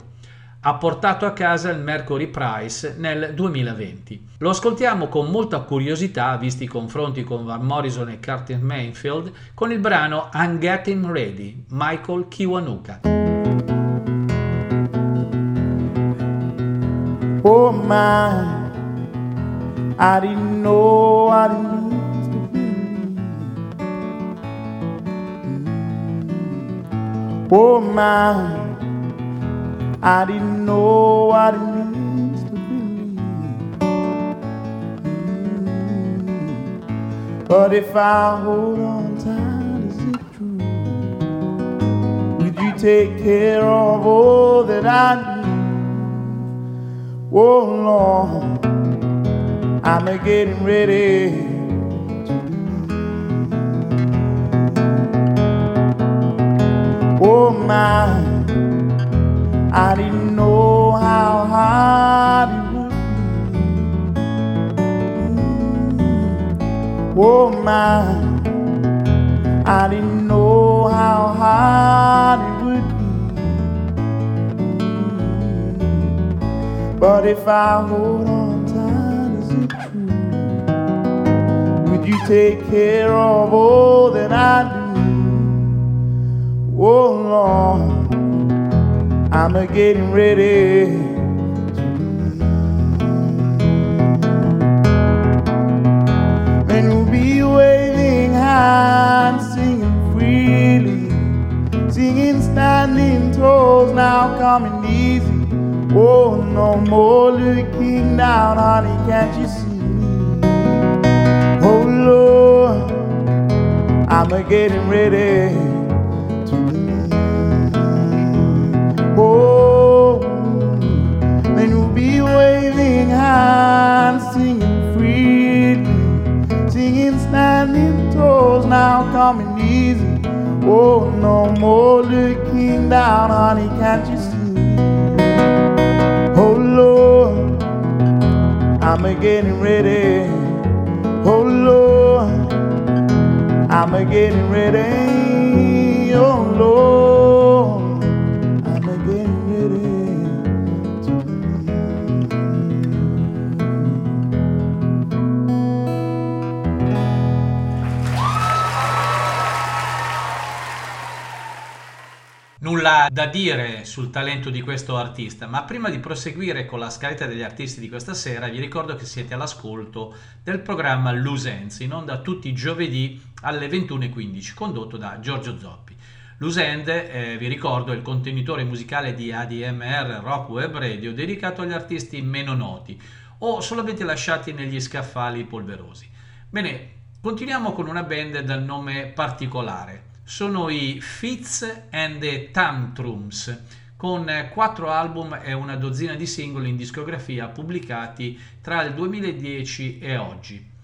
ha portato a casa il Mercury Prize nel 2020. Lo ascoltiamo con molta curiosità, visti i confronti con Van Morrison e Curtin Mayfield, con il brano I'm Getting Ready, Michael Kiwanuka. Oh my, I didn't know what it means to be. Oh my. I didn't know what it means to believe. Mm. But if I hold on tight, is it true? Would you take care of all that I need? Oh Lord, I'm getting ready. Oh my mm. oh, I didn't know how hard it would be. Oh my, I didn't know how hard it would be. But if I hold on take care of all that I do? Oh Lord, I'm a getting ready. And we'll be waving hands, singing freely, singing standing toes, now coming easy. Oh, no more looking down, honey, can't you see I'm a getting ready to leave. Oh, then we'll be waving hands, singing freely, singing standing toes, now coming easy. Oh, no more looking down, honey, can't you see? Oh Lord, I'm a getting ready. I'm a getting ready. Oh Lord, I'm a getting ready to Nulla da dire sul talento di questo artista, ma prima di proseguire con la scaletta degli artisti di questa sera, vi ricordo che siete all'ascolto del programma Lusenzi, in onda tutti i giovedì alle 21.15, condotto da Giorgio Zoppi. Lusend, eh, vi ricordo, è il contenitore musicale di ADMR Rock Web Radio dedicato agli artisti meno noti o solamente lasciati negli scaffali polverosi. Bene, continuiamo con una band dal nome particolare sono i Fits and the Tantrums, con quattro album e una dozzina di singoli in discografia pubblicati tra il 2010 e oggi.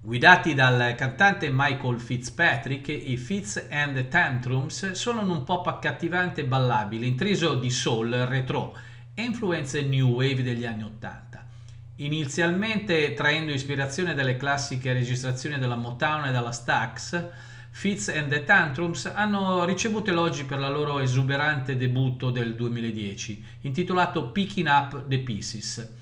Guidati dal cantante Michael Fitzpatrick, i Fits and the Tantrums sono un pop accattivante e ballabile, intriso di soul, retro e influenze new wave degli anni Ottanta. Inizialmente traendo ispirazione dalle classiche registrazioni della Motown e dalla Stax, Fitz and the Tantrums hanno ricevuto elogi per la loro esuberante debutto del 2010, intitolato Picking Up the Pieces.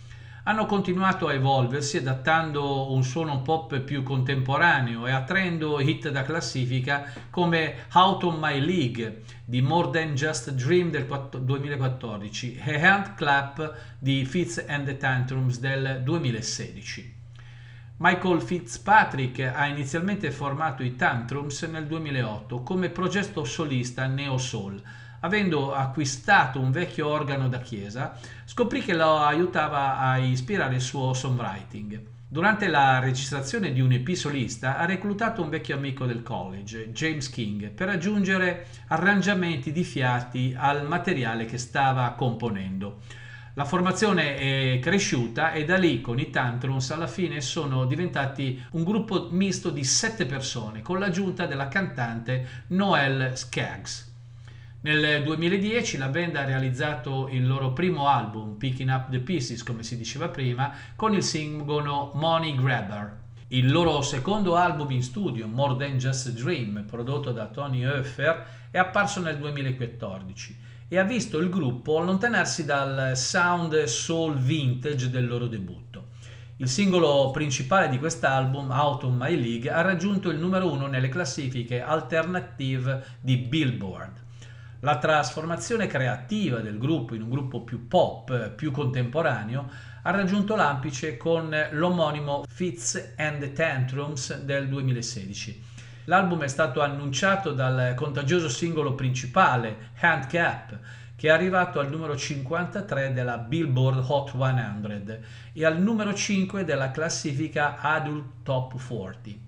Hanno continuato a evolversi adattando un suono pop più contemporaneo e attraendo hit da classifica come Out of My League di More Than Just a Dream del 2014 e Hand Clap di Fitz and the Tantrums del 2016. Michael Fitzpatrick ha inizialmente formato i Tantrums nel 2008 come progetto solista neo soul. Avendo acquistato un vecchio organo da chiesa, scoprì che lo aiutava a ispirare il suo songwriting. Durante la registrazione di un EP solista ha reclutato un vecchio amico del college, James King, per aggiungere arrangiamenti di fiati al materiale che stava componendo. La formazione è cresciuta e da lì con i Tantrums alla fine sono diventati un gruppo misto di sette persone con l'aggiunta della cantante Noelle Skaggs. Nel 2010 la band ha realizzato il loro primo album, Picking Up the Pieces, come si diceva prima, con il singolo Money Grabber. Il loro secondo album in studio, More Than Just a Dream, prodotto da Tony Hoeffer, è apparso nel 2014 e ha visto il gruppo allontanarsi dal sound soul vintage del loro debutto. Il singolo principale di quest'album, Out of My League, ha raggiunto il numero uno nelle classifiche alternative di Billboard. La trasformazione creativa del gruppo in un gruppo più pop, più contemporaneo, ha raggiunto l'apice con l'omonimo Fits and the Tantrums del 2016 L'album è stato annunciato dal contagioso singolo principale, Handcap, che è arrivato al numero 53 della Billboard Hot 100 e al numero 5 della classifica Adult Top 40.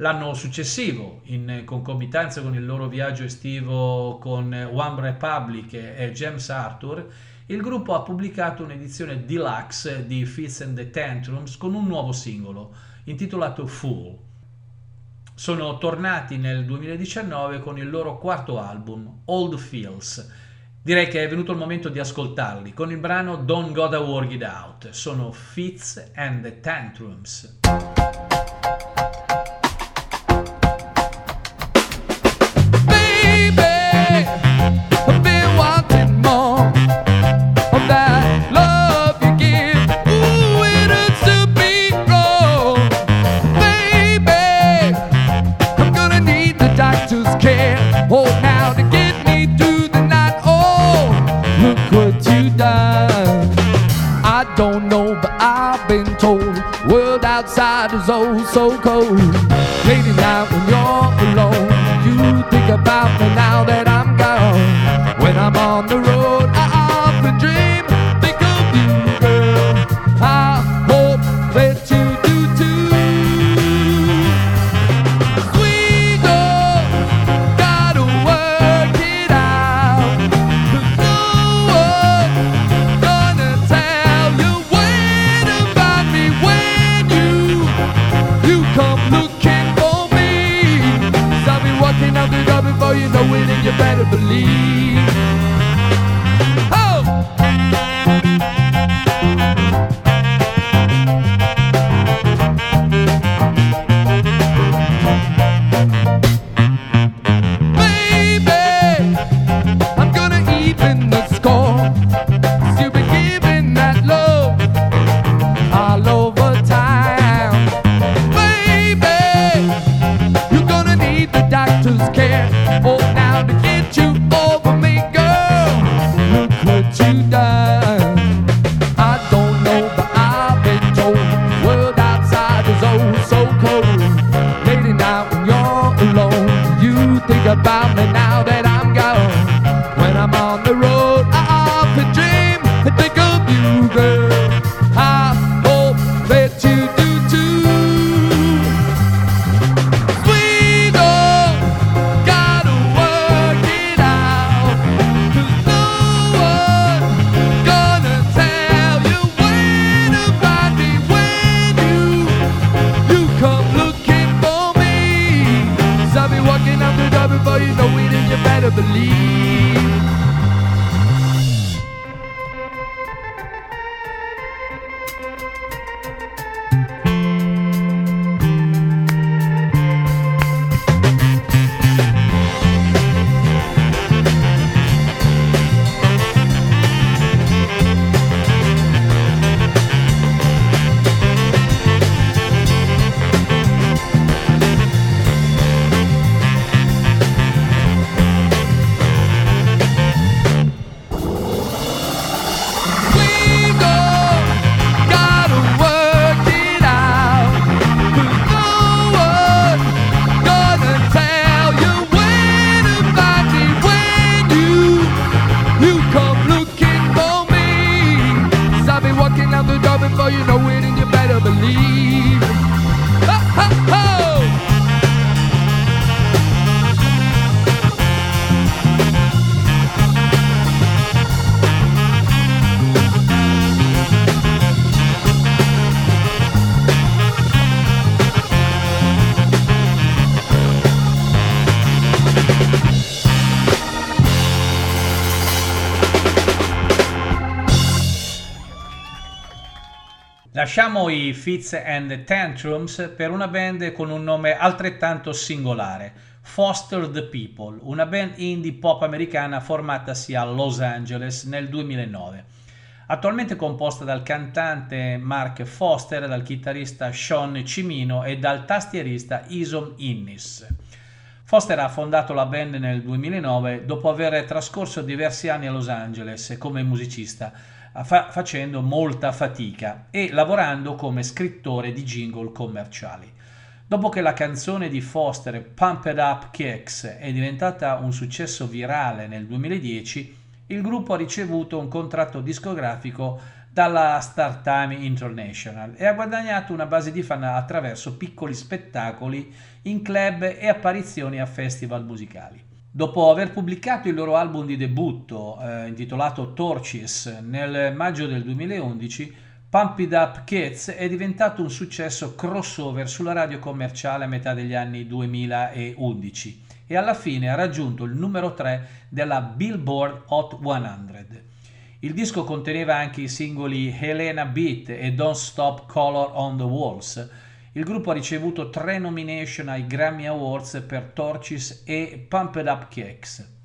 L'anno successivo, in concomitanza con il loro viaggio estivo con One Republic e James Arthur, il gruppo ha pubblicato un'edizione deluxe di Fits and the Tantrums con un nuovo singolo, intitolato Fool sono tornati nel 2019 con il loro quarto album, Old Feels. Direi che è venuto il momento di ascoltarli con il brano Don't Gotta Work It Out. Sono Fits and the Tantrums. Lasciamo i Fits and Tantrums per una band con un nome altrettanto singolare, Foster the People, una band indie pop americana formatasi a Los Angeles nel 2009. Attualmente composta dal cantante Mark Foster, dal chitarrista Sean Cimino e dal tastierista Isom Innis. Foster ha fondato la band nel 2009 dopo aver trascorso diversi anni a Los Angeles come musicista, fa- facendo molta fatica e lavorando come scrittore di jingle commerciali. Dopo che la canzone di Foster Pumped Up Kicks è diventata un successo virale nel 2010, il gruppo ha ricevuto un contratto discografico dalla Star Time International e ha guadagnato una base di fan attraverso piccoli spettacoli in club e apparizioni a festival musicali. Dopo aver pubblicato il loro album di debutto eh, intitolato Torches nel maggio del 2011, Pump It Up Kids è diventato un successo crossover sulla radio commerciale a metà degli anni 2011 e alla fine ha raggiunto il numero 3 della Billboard Hot 100. Il disco conteneva anche i singoli Helena Beat e Don't Stop Color on the Walls. Il gruppo ha ricevuto tre nomination ai Grammy Awards per Torches e Pumped Up Kicks.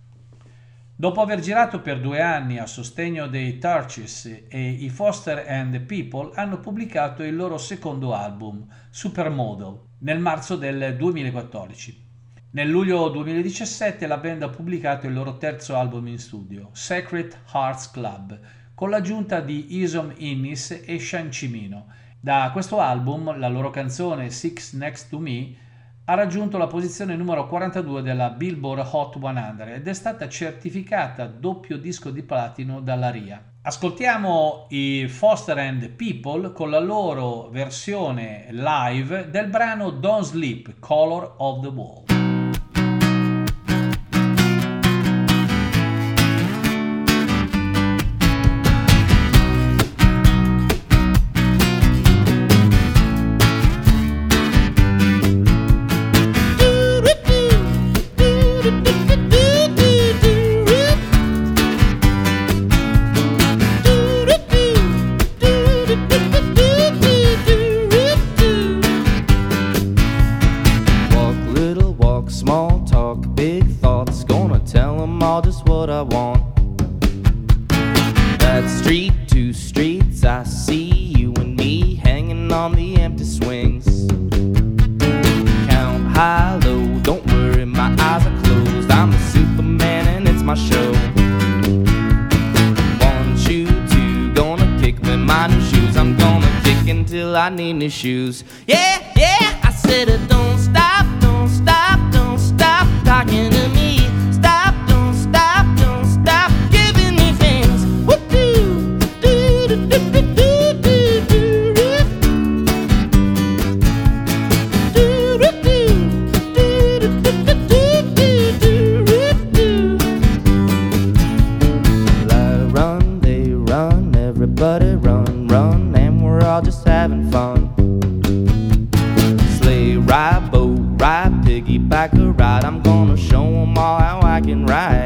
Dopo aver girato per due anni a sostegno dei Torches e i Foster and the People hanno pubblicato il loro secondo album, Supermodel, nel marzo del 2014. Nel luglio 2017 la band ha pubblicato il loro terzo album in studio, Sacred Hearts Club, con l'aggiunta di Isom Innis e Shan Cimino. Da questo album, la loro canzone Six Next to Me ha raggiunto la posizione numero 42 della Billboard Hot 100 ed è stata certificata doppio disco di platino dalla RIA. Ascoltiamo i Foster and People con la loro versione live del brano Don't Sleep, Color of the Wall. issues ride, boat ride, piggyback a ride. I'm gonna show 'em all how I can ride.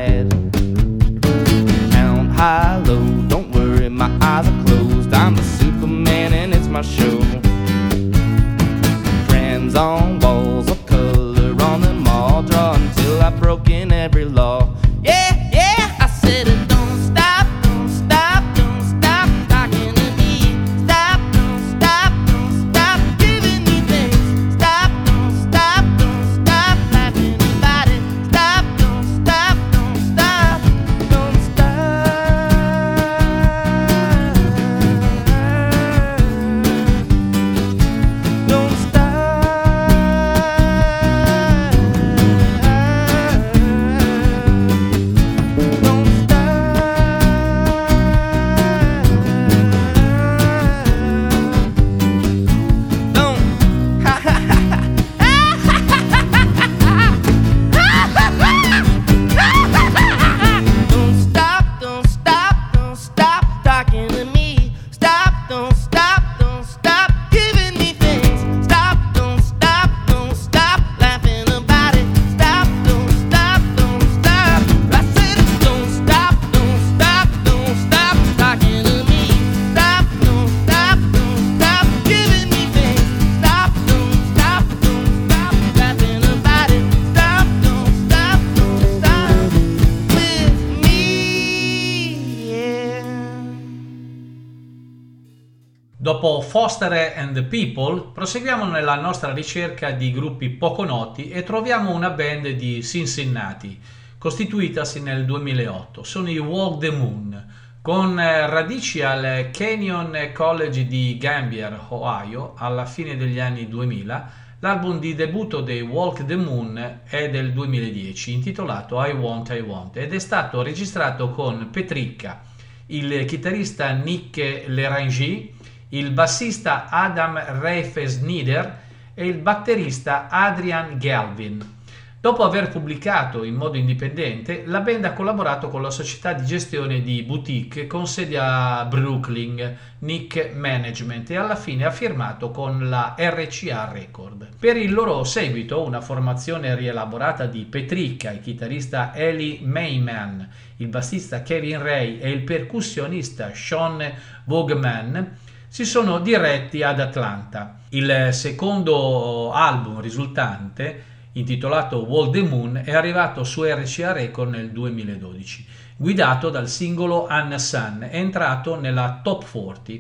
Proseguiamo nella nostra ricerca di gruppi poco noti e troviamo una band di Cincinnati, costituitasi nel 2008. Sono i Walk the Moon, con eh, radici al Canyon College di Gambier, Ohio, alla fine degli anni 2000. L'album di debutto dei Walk the Moon è del 2010, intitolato I Want, I Want, ed è stato registrato con Petricca, il chitarrista Nick Lerangy, il bassista Adam Reifes-Nieder e il batterista Adrian Galvin. Dopo aver pubblicato in modo indipendente, la band ha collaborato con la società di gestione di boutique con sede a Brooklyn, Nick Management, e alla fine ha firmato con la RCA Record. Per il loro seguito, una formazione rielaborata di Petricca, il chitarrista Eli Mayman, il bassista Kevin Ray e il percussionista Sean Vogman si sono diretti ad Atlanta. Il secondo album risultante, intitolato Wall the Moon, è arrivato su RCA Record nel 2012. Guidato dal singolo Anna Sun, è entrato nella top 40.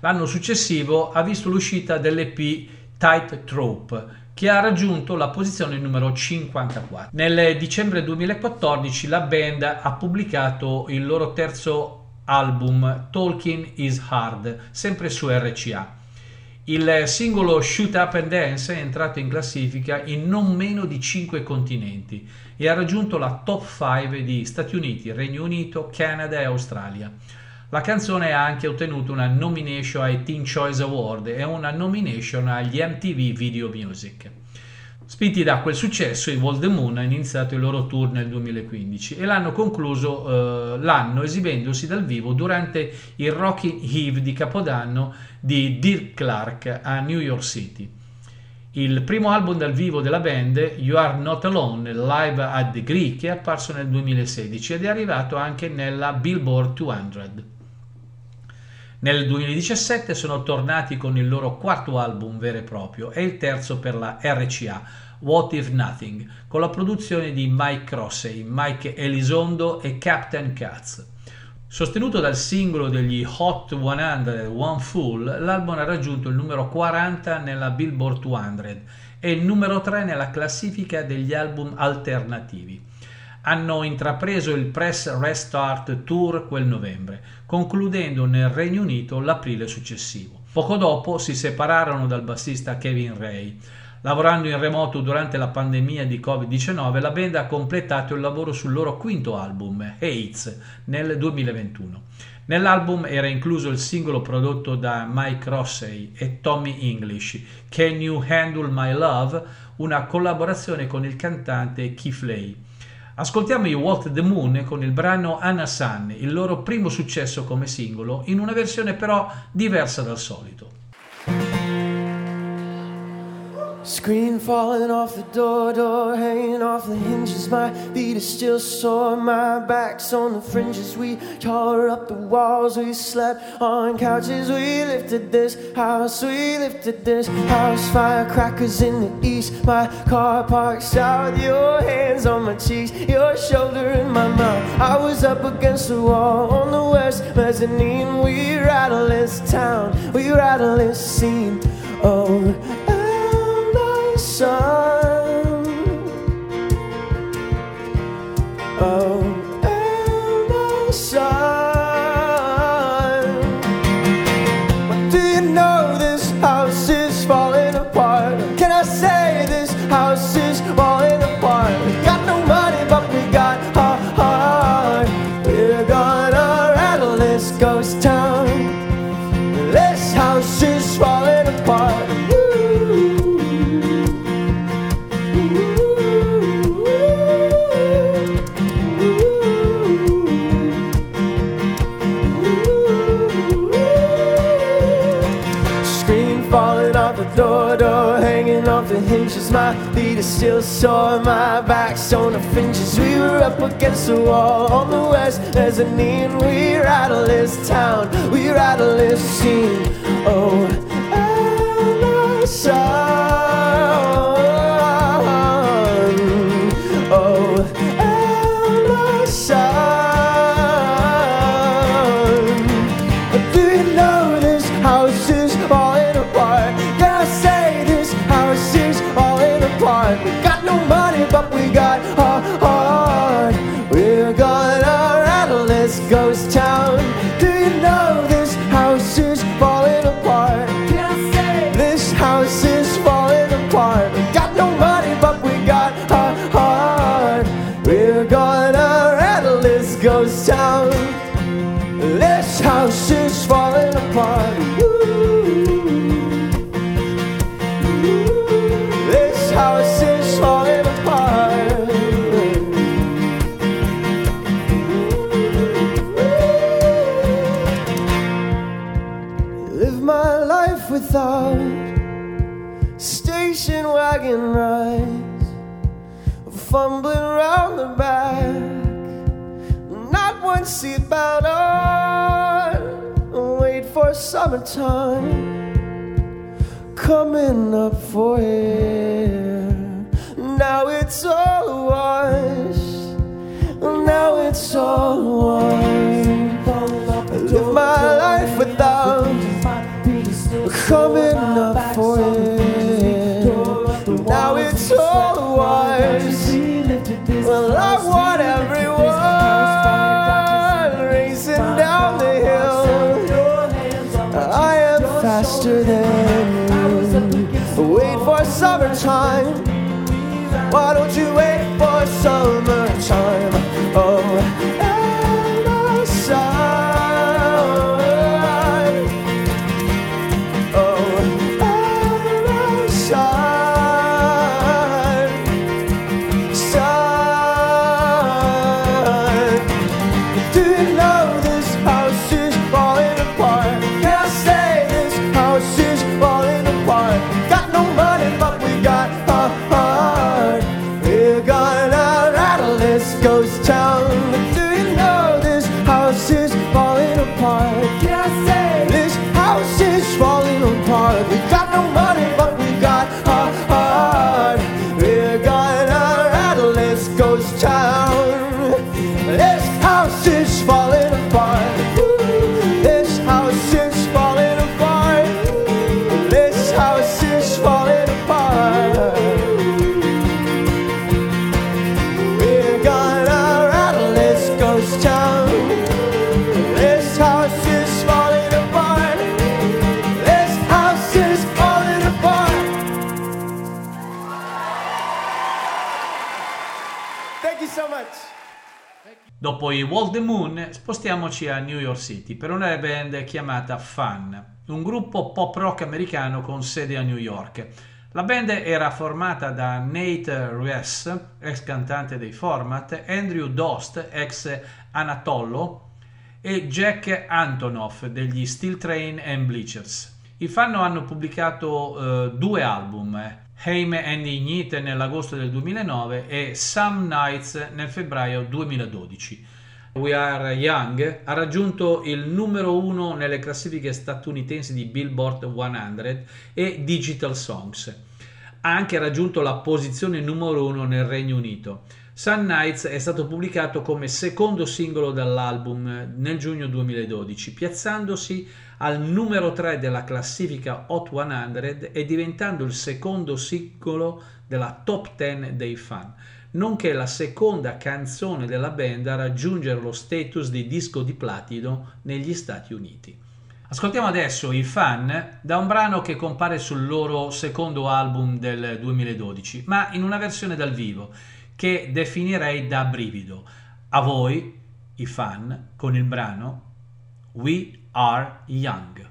L'anno successivo ha visto l'uscita dell'EP Tight Trope, che ha raggiunto la posizione numero 54. Nel dicembre 2014 la band ha pubblicato il loro terzo album Talking is Hard, sempre su RCA. Il singolo Shoot Up and Dance è entrato in classifica in non meno di 5 continenti e ha raggiunto la top 5 di Stati Uniti, Regno Unito, Canada e Australia. La canzone ha anche ottenuto una nomination ai Teen Choice Award e una nomination agli MTV Video Music. Spinti da quel successo, i Wall the Moon hanno iniziato il loro tour nel 2015 e l'hanno concluso eh, l'anno esibendosi dal vivo durante il Rocking Eve di Capodanno di Dirk Clark a New York City. Il primo album dal vivo della band, You Are Not Alone, live at the Greek, è apparso nel 2016 ed è arrivato anche nella Billboard 200. Nel 2017 sono tornati con il loro quarto album vero e proprio e il terzo per la RCA, What If Nothing, con la produzione di Mike Crossey, Mike Elizondo e Captain Katz. Sostenuto dal singolo degli Hot 100 One Fool, l'album ha raggiunto il numero 40 nella Billboard 200 e il numero 3 nella classifica degli album alternativi hanno intrapreso il Press Restart Tour quel novembre, concludendo nel Regno Unito l'aprile successivo. Poco dopo si separarono dal bassista Kevin Ray. Lavorando in remoto durante la pandemia di Covid-19, la band ha completato il lavoro sul loro quinto album, Hates, nel 2021. Nell'album era incluso il singolo prodotto da Mike Rossey e Tommy English, Can You Handle My Love, una collaborazione con il cantante Keith Lay. Ascoltiamo i Walk the Moon con il brano Anna Sun, il loro primo successo come singolo, in una versione però diversa dal solito. Screen falling off the door, door hanging off the hinges. My feet are still sore, my back's on the fringes. We tore up the walls, we slept on couches. We lifted this house, we lifted this house. Firecrackers in the east, my car parked south. Your hands on my cheeks, your shoulder in my mouth. I was up against the wall on the west mezzanine. We rattle this town, we rattle this scene. Oh sun. Oh, and sun. My feet are still sore, my back's on the fringes. We were up against the wall on the west mezzanine. We rattle this town, we rattle this scene. Oh, and I saw. time. Dopo i Wall the Moon spostiamoci a New York City per una band chiamata Fun, un gruppo pop rock americano con sede a New York. La band era formata da Nate Ruess, ex cantante dei Format, Andrew Dost, ex Anatollo, e Jack Antonoff degli Steel Train and Bleachers. I Fun hanno pubblicato eh, due album, Heime and Ignite nell'agosto del 2009 e Some Nights nel febbraio 2012. We Are Young ha raggiunto il numero uno nelle classifiche statunitensi di Billboard 100 e Digital Songs. Ha anche raggiunto la posizione numero uno nel Regno Unito. Sun Nights è stato pubblicato come secondo singolo dall'album nel giugno 2012, piazzandosi al numero 3 della classifica Hot 100 e diventando il secondo singolo della top 10 dei fan, nonché la seconda canzone della band a raggiungere lo status di disco di platino negli Stati Uniti. Ascoltiamo adesso i fan da un brano che compare sul loro secondo album del 2012, ma in una versione dal vivo che definirei da brivido. A voi, i fan, con il brano We Are Young.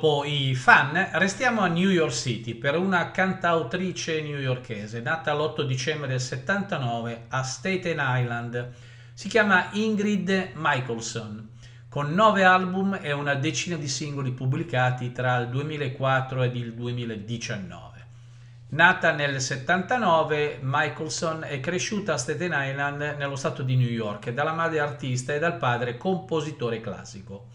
Dopo i fan, restiamo a New York City per una cantautrice newyorkese nata l'8 dicembre del 79 a Staten Island. Si chiama Ingrid Michaelson, con nove album e una decina di singoli pubblicati tra il 2004 ed il 2019. Nata nel 79, Michaelson è cresciuta a Staten Island nello stato di New York dalla madre artista e dal padre compositore classico.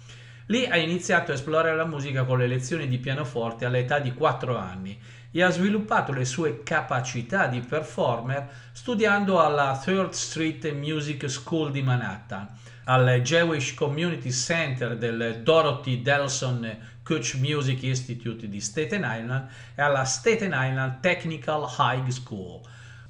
Lì ha iniziato a esplorare la musica con le lezioni di pianoforte all'età di 4 anni e ha sviluppato le sue capacità di performer studiando alla Third Street Music School di Manhattan, al Jewish Community Center del Dorothy Delson Kutch Music Institute di Staten Island e alla Staten Island Technical High School.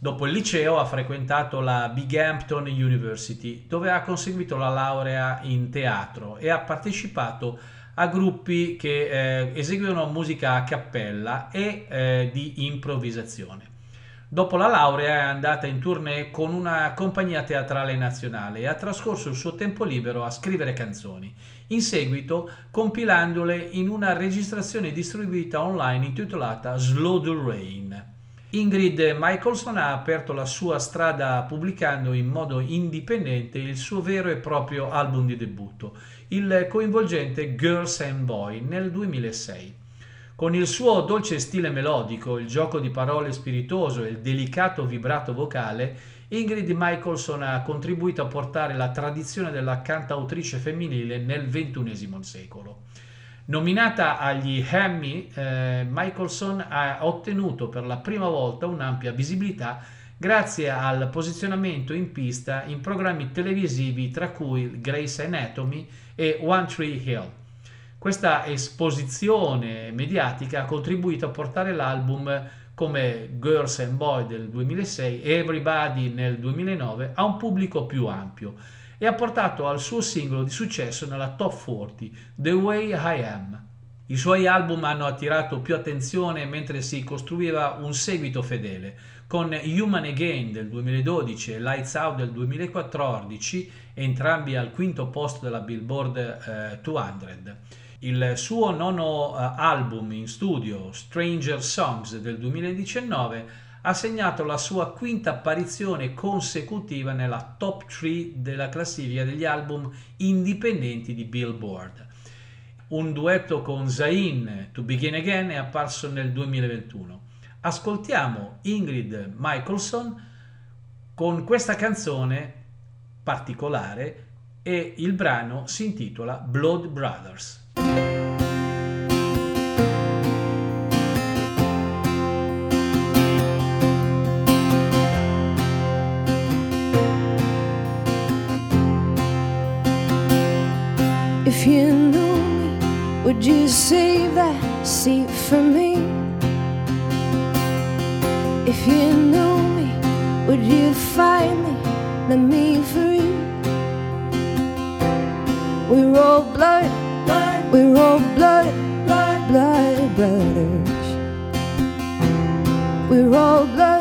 Dopo il liceo ha frequentato la Binghamton University, dove ha conseguito la laurea in teatro e ha partecipato a gruppi che eh, eseguono musica a cappella e eh, di improvvisazione. Dopo la laurea è andata in tournée con una compagnia teatrale nazionale e ha trascorso il suo tempo libero a scrivere canzoni, in seguito compilandole in una registrazione distribuita online intitolata Slow the Rain. Ingrid Michaelson ha aperto la sua strada pubblicando in modo indipendente il suo vero e proprio album di debutto, il coinvolgente Girls and Boy, nel 2006. Con il suo dolce stile melodico, il gioco di parole spiritoso e il delicato vibrato vocale, Ingrid Michaelson ha contribuito a portare la tradizione della cantautrice femminile nel XXI secolo. Nominata agli Emmy, eh, Michaelson ha ottenuto per la prima volta un'ampia visibilità grazie al posizionamento in pista in programmi televisivi tra cui Grace Anatomy e One Tree Hill. Questa esposizione mediatica ha contribuito a portare l'album come Girls and Boy del 2006 e Everybody nel 2009 a un pubblico più ampio e ha portato al suo singolo di successo nella top 40, The Way I Am. I suoi album hanno attirato più attenzione mentre si costruiva un seguito fedele, con Human Again del 2012 e Lights Out del 2014, entrambi al quinto posto della Billboard eh, 200. Il suo nono eh, album in studio, Stranger Songs del 2019, ha segnato la sua quinta apparizione consecutiva nella top 3 della classifica degli album indipendenti di Billboard. Un duetto con Zayn, To Begin Again, è apparso nel 2021. Ascoltiamo Ingrid Michaelson con questa canzone particolare e il brano si intitola Blood Brothers. See for me? If you knew me, would you find me let me free? We're all blood, blood. we're all blood, blood, blood brothers. We're all blood.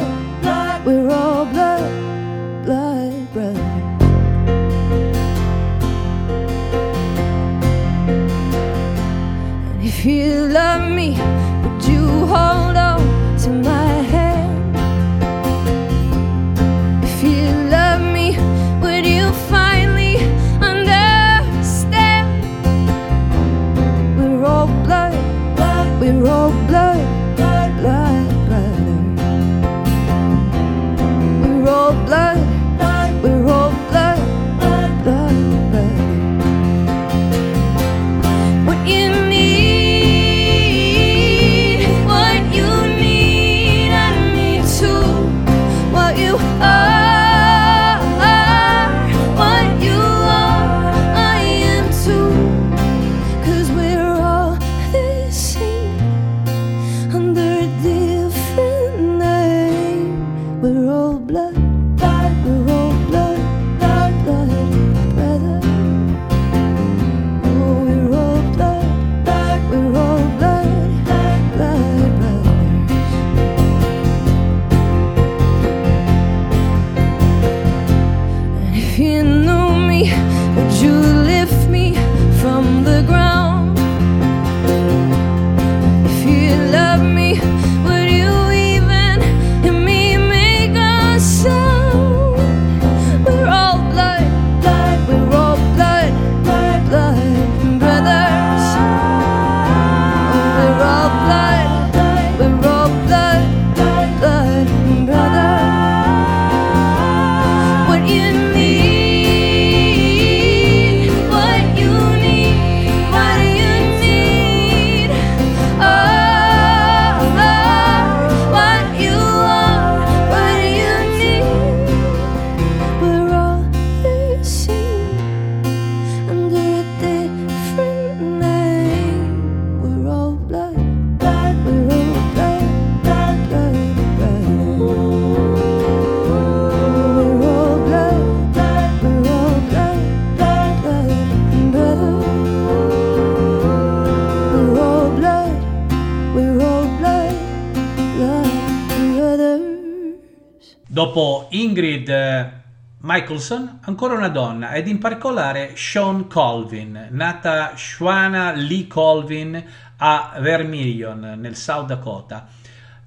Michelson, ancora una donna, ed in particolare Sean Colvin, nata Shwana Lee Colvin a Vermilion, nel South Dakota.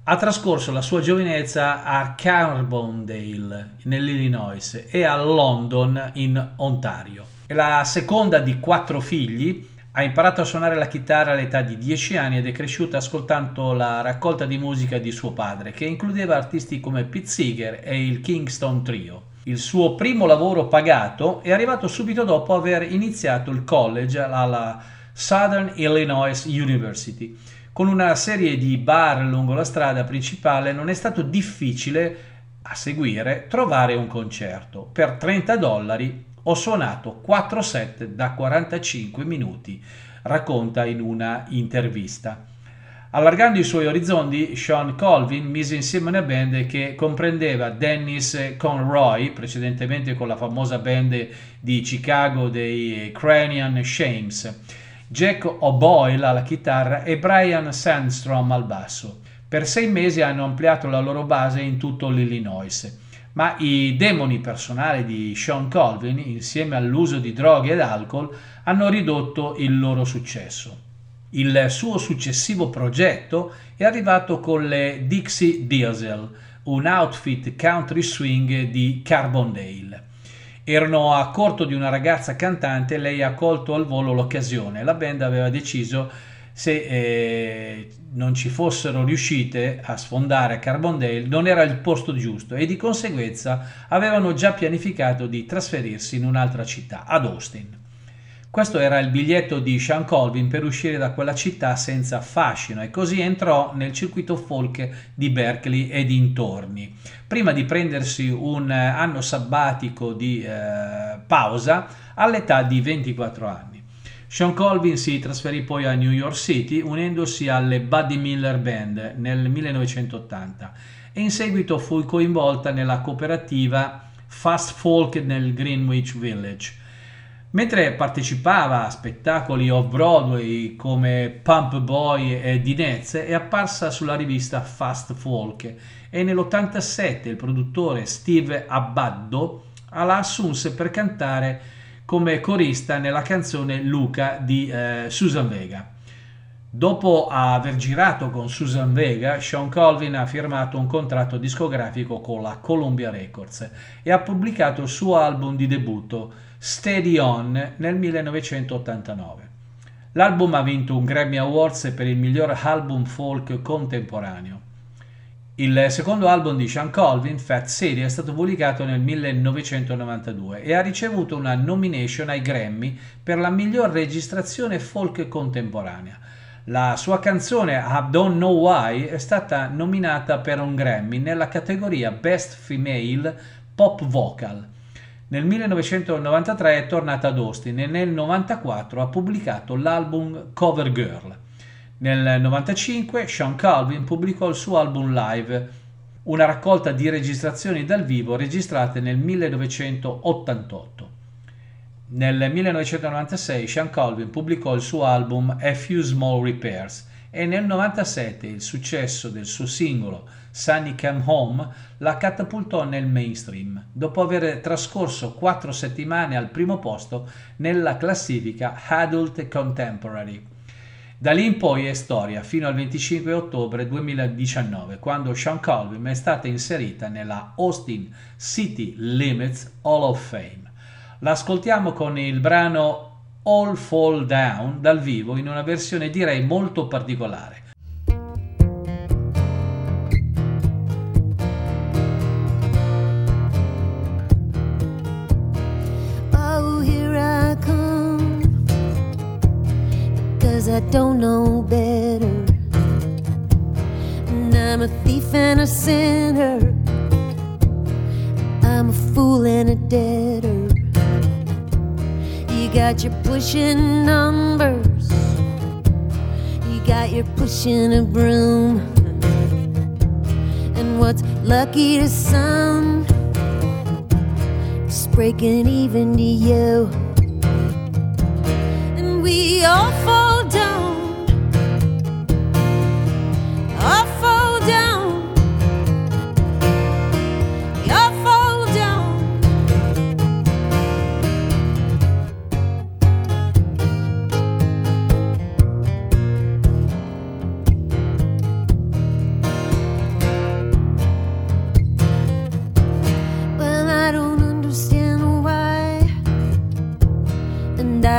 Ha trascorso la sua giovinezza a Carbondale, nell'Illinois, e a London, in Ontario. È la seconda di quattro figli, ha imparato a suonare la chitarra all'età di 10 anni ed è cresciuta ascoltando la raccolta di musica di suo padre, che includeva artisti come Pete Seeger e il Kingston Trio. Il suo primo lavoro pagato è arrivato subito dopo aver iniziato il college alla Southern Illinois University. Con una serie di bar lungo la strada principale non è stato difficile a seguire trovare un concerto. Per 30 dollari ho suonato 4 set da 45 minuti, racconta in una intervista. Allargando i suoi orizzonti, Sean Colvin mise insieme una band che comprendeva Dennis Conroy, precedentemente con la famosa band di Chicago dei Cranian Shames, Jack O'Boyle alla chitarra e Brian Sandstrom al basso. Per sei mesi hanno ampliato la loro base in tutto l'Illinois, ma i demoni personali di Sean Colvin, insieme all'uso di droghe ed alcol, hanno ridotto il loro successo. Il suo successivo progetto è arrivato con le Dixie Diesel, un outfit country swing di Carbondale. Erano a corto di una ragazza cantante e lei ha colto al volo l'occasione. La band aveva deciso se eh, non ci fossero riuscite a sfondare Carbondale non era il posto giusto e di conseguenza avevano già pianificato di trasferirsi in un'altra città, ad Austin. Questo era il biglietto di Sean Colvin per uscire da quella città senza fascino e così entrò nel circuito folk di Berkeley e dintorni. Prima di prendersi un anno sabbatico di eh, pausa all'età di 24 anni. Sean Colvin si trasferì poi a New York City unendosi alle Buddy Miller Band nel 1980 e in seguito fu coinvolta nella cooperativa Fast Folk nel Greenwich Village. Mentre partecipava a spettacoli off-Broadway come Pump Boy e Dinezze, è apparsa sulla rivista Fast Folk e nell'87 il produttore Steve Abbaddo la assunse per cantare come corista nella canzone Luca di eh, Susan Vega. Dopo aver girato con Susan Vega, Sean Colvin ha firmato un contratto discografico con la Columbia Records e ha pubblicato il suo album di debutto Steady On nel 1989. L'album ha vinto un Grammy Awards per il miglior album folk contemporaneo. Il secondo album di Sean Colvin, Fat City, è stato pubblicato nel 1992 e ha ricevuto una nomination ai Grammy per la miglior registrazione folk contemporanea. La sua canzone I Don't Know Why è stata nominata per un Grammy nella categoria Best Female Pop Vocal. Nel 1993 è tornata ad Austin e nel 1994 ha pubblicato l'album Cover Girl. Nel 1995 Sean Calvin pubblicò il suo album live, una raccolta di registrazioni dal vivo registrate nel 1988. Nel 1996 Sean Colvin pubblicò il suo album A Few Small Repairs e nel 1997 il successo del suo singolo Sunny Come Home la catapultò nel mainstream, dopo aver trascorso quattro settimane al primo posto nella classifica Adult Contemporary. Da lì in poi è storia fino al 25 ottobre 2019, quando Sean Colvin è stata inserita nella Austin City Limits Hall of Fame. L'ascoltiamo con il brano All Fall Down dal vivo in una versione direi molto particolare. I don't know better. And I'm a thief and a sinner. I'm a fool and a debtor. You got your pushing numbers. You got your pushing a broom. And what's lucky to some is breaking even to you.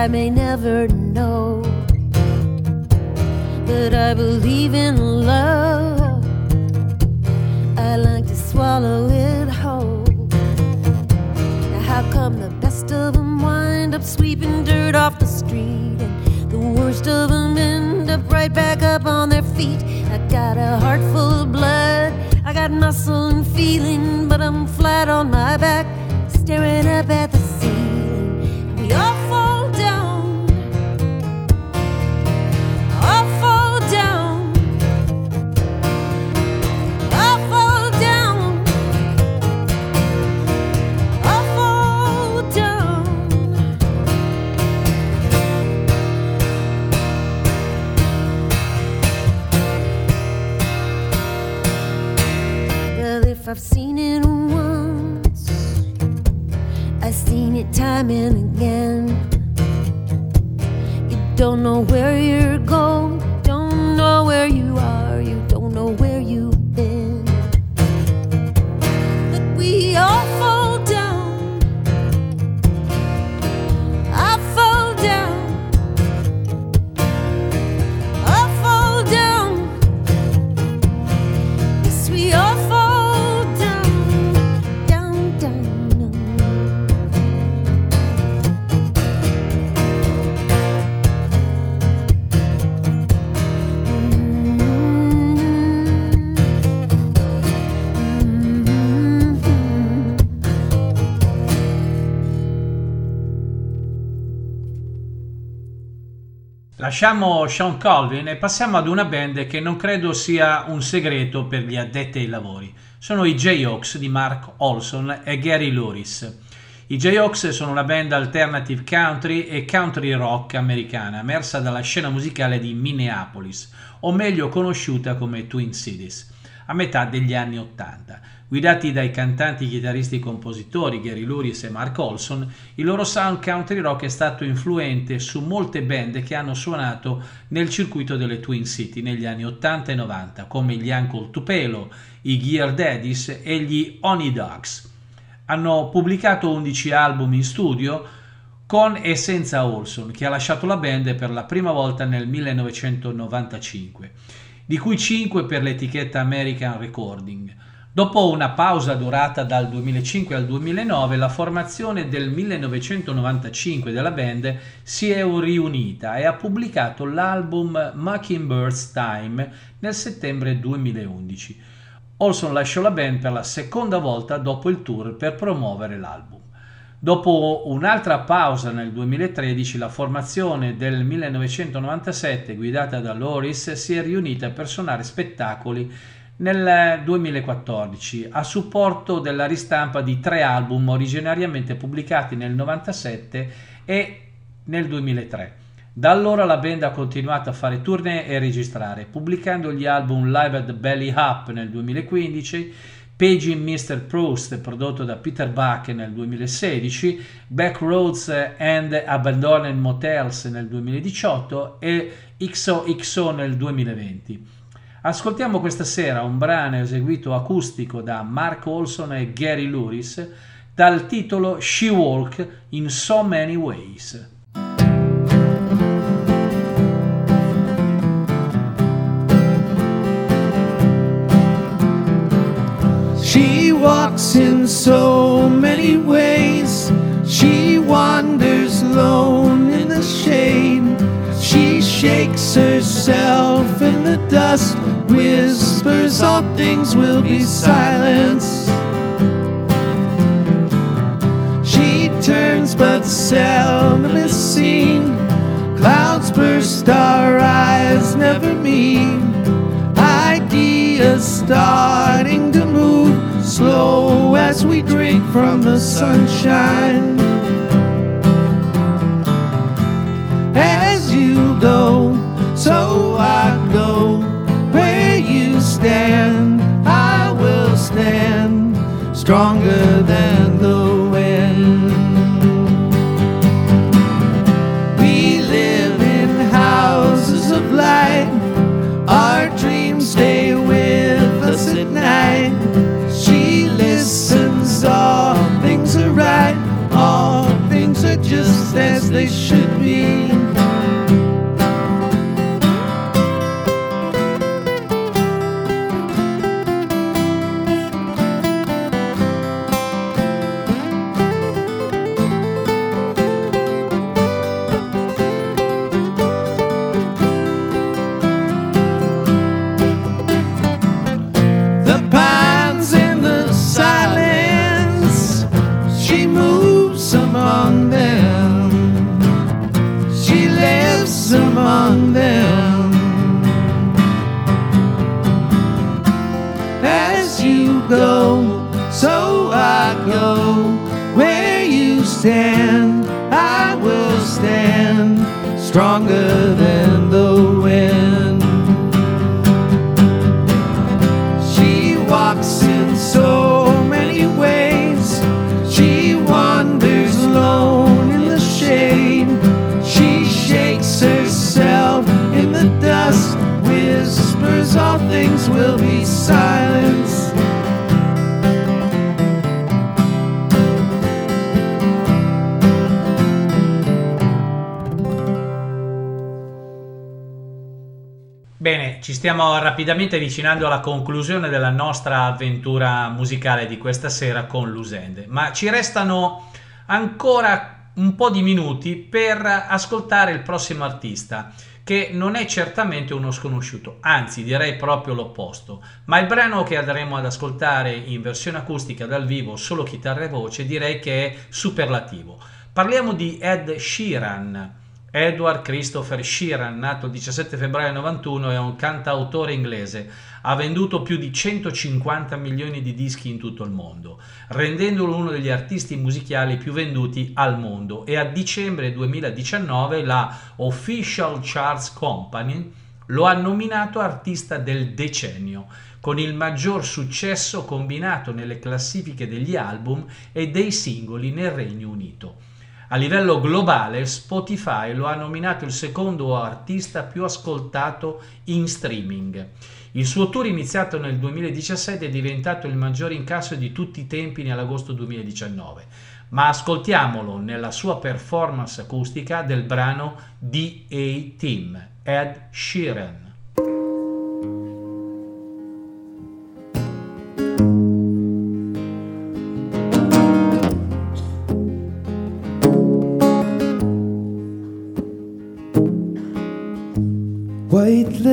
I may never know. But I believe in love. I like to swallow it whole. Now, how come the best of them wind up sweeping dirt off the street, and the worst of them end up right back up on their feet? I got a heart full of blood. I got muscle and feeling, but I'm flat on my back, Lasciamo Sean Colvin e passiamo ad una band che non credo sia un segreto per gli addetti ai lavori. Sono i J-Hawks di Mark Olson e Gary Luris. I J-Hawks sono una band alternative country e country rock americana emersa dalla scena musicale di Minneapolis, o meglio conosciuta come Twin Cities, a metà degli anni Ottanta. Guidati dai cantanti, chitarristi e compositori Gary Luris e Mark Olson, il loro sound country rock è stato influente su molte band che hanno suonato nel circuito delle Twin City negli anni 80 e 90, come gli Uncle Tupelo, i Gear Daddies e gli Honey Dogs. Hanno pubblicato 11 album in studio con e senza Olson, che ha lasciato la band per la prima volta nel 1995, di cui 5 per l'etichetta American Recording. Dopo una pausa durata dal 2005 al 2009, la formazione del 1995 della band si è riunita e ha pubblicato l'album Mockingbird's Time nel settembre 2011. Olson lasciò la band per la seconda volta dopo il tour per promuovere l'album. Dopo un'altra pausa nel 2013, la formazione del 1997, guidata da Loris, si è riunita per suonare spettacoli nel 2014 a supporto della ristampa di tre album originariamente pubblicati nel 1997 e nel 2003. Da allora la band ha continuato a fare tournée e registrare, pubblicando gli album Live at Belly Up nel 2015, Paging Mr. Proust prodotto da Peter Buck nel 2016, Backroads and Abandoned Motels nel 2018 e XOXO nel 2020. Ascoltiamo questa sera un brano eseguito acustico da Mark Olson e Gary Luris dal titolo She Walk in So Many Ways. She walks in so many ways. She wanders alone in the shade. Shakes herself in the dust, whispers all things will be silenced. She turns but seldom is seen. Clouds burst, our eyes never meet. Ideas starting to move slow as we drink from the sunshine. Stand, I will stand stronger than the wind. We live in houses of light. Our dreams stay with us at night. She listens, all things are right. All things are just as they should be. Stronger than the wind. She walks in so many ways. She wanders alone in the shade. She shakes herself in the dust, whispers all things will be silenced. Stiamo rapidamente avvicinando alla conclusione della nostra avventura musicale di questa sera con Lusende, ma ci restano ancora un po' di minuti per ascoltare il prossimo artista, che non è certamente uno sconosciuto, anzi direi proprio l'opposto, ma il brano che andremo ad ascoltare in versione acustica dal vivo, solo chitarra e voce, direi che è superlativo. Parliamo di Ed Sheeran. Edward Christopher Sheeran, nato il 17 febbraio 91, è un cantautore inglese. Ha venduto più di 150 milioni di dischi in tutto il mondo, rendendolo uno degli artisti musicali più venduti al mondo e a dicembre 2019 la Official Charts Company lo ha nominato artista del decennio, con il maggior successo combinato nelle classifiche degli album e dei singoli nel Regno Unito. A livello globale Spotify lo ha nominato il secondo artista più ascoltato in streaming. Il suo tour iniziato nel 2017 è diventato il maggiore incasso di tutti i tempi nell'agosto 2019, ma ascoltiamolo nella sua performance acustica del brano DA Team, Ed Sheeran.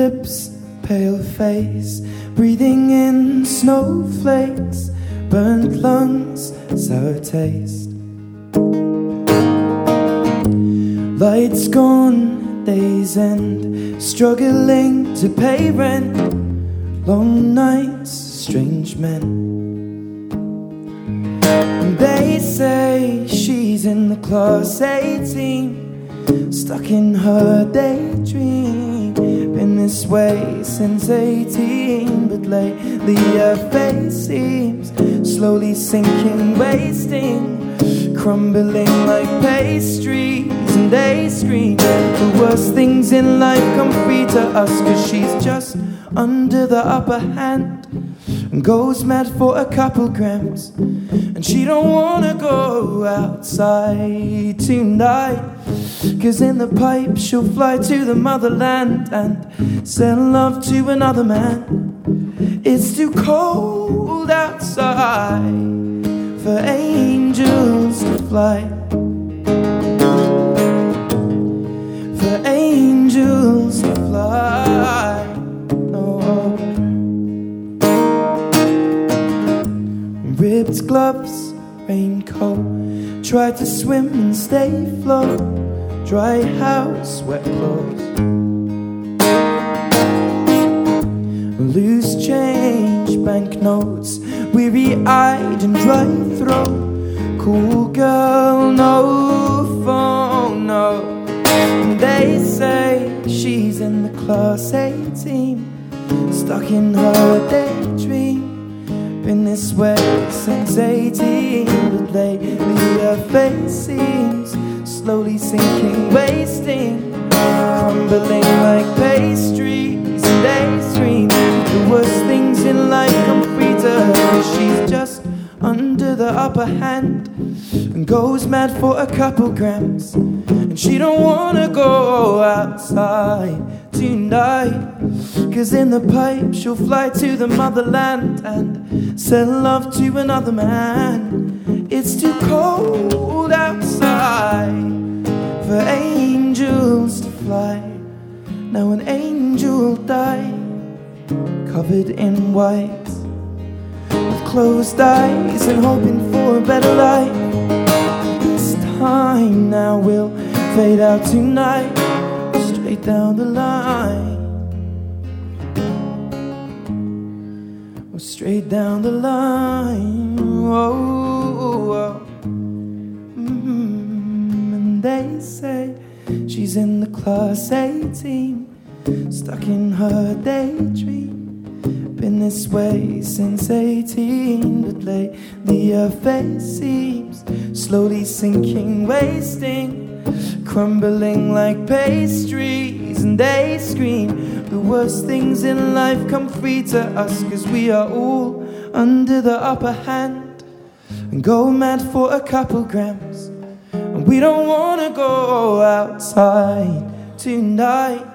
Lips, pale face, breathing in snowflakes, burnt lungs, sour taste. Lights gone, days end, struggling to pay rent, long nights, strange men. They say she's in the class 18, stuck in her daydream. This way since 18, but lately her face seems slowly sinking, wasting, crumbling like pastries. And they scream the worst things in life come free to us, cause she's just under the upper hand and goes mad for a couple grams. And she don't wanna go outside tonight. Cause in the pipe she'll fly to the motherland and send love to another man. It's too cold outside for angels to fly. For angels fly. Oh. Ripped gloves, raincoat. Try to swim and stay afloat. Dry house, wet clothes. Loose change, banknotes. Weary eyed and dry throat. Cool girl, no phone, no. They say she's in the class 18, stuck in her daydream. Been this way since 18, but lately her face seems slowly sinking, wasting, crumbling like pastries. They scream the worst things in life come free to her, she's just under the upper hand and goes mad for a couple grams. And she don't wanna go outside tonight. Cause in the pipe she'll fly to the motherland and sell love to another man. It's too cold outside for angels to fly. Now an angel died, covered in white, closed eyes and hoping for a better life. This time now will fade out tonight, straight down the line. Oh, straight down the line. Oh, oh. Mm, and they say she's in the class 18, stuck in her daydream. Been this way since 18, but lately her face seems slowly sinking, wasting, crumbling like pastries. And they scream the worst things in life come free to us, cause we are all under the upper hand and go mad for a couple grams. And we don't wanna go outside tonight.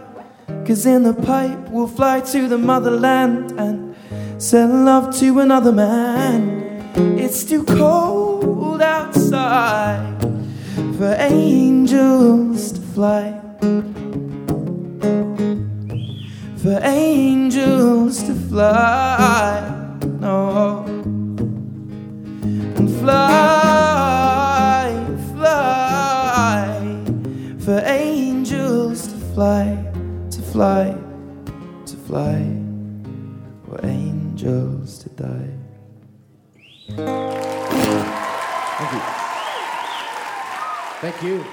Cause in the pipe we'll fly to the motherland and sell love to another man. It's too cold outside for angels to fly. For angels to fly. No. And fly, fly. For angels to fly fly, to fly, for angels to die. Thank you. Thank you.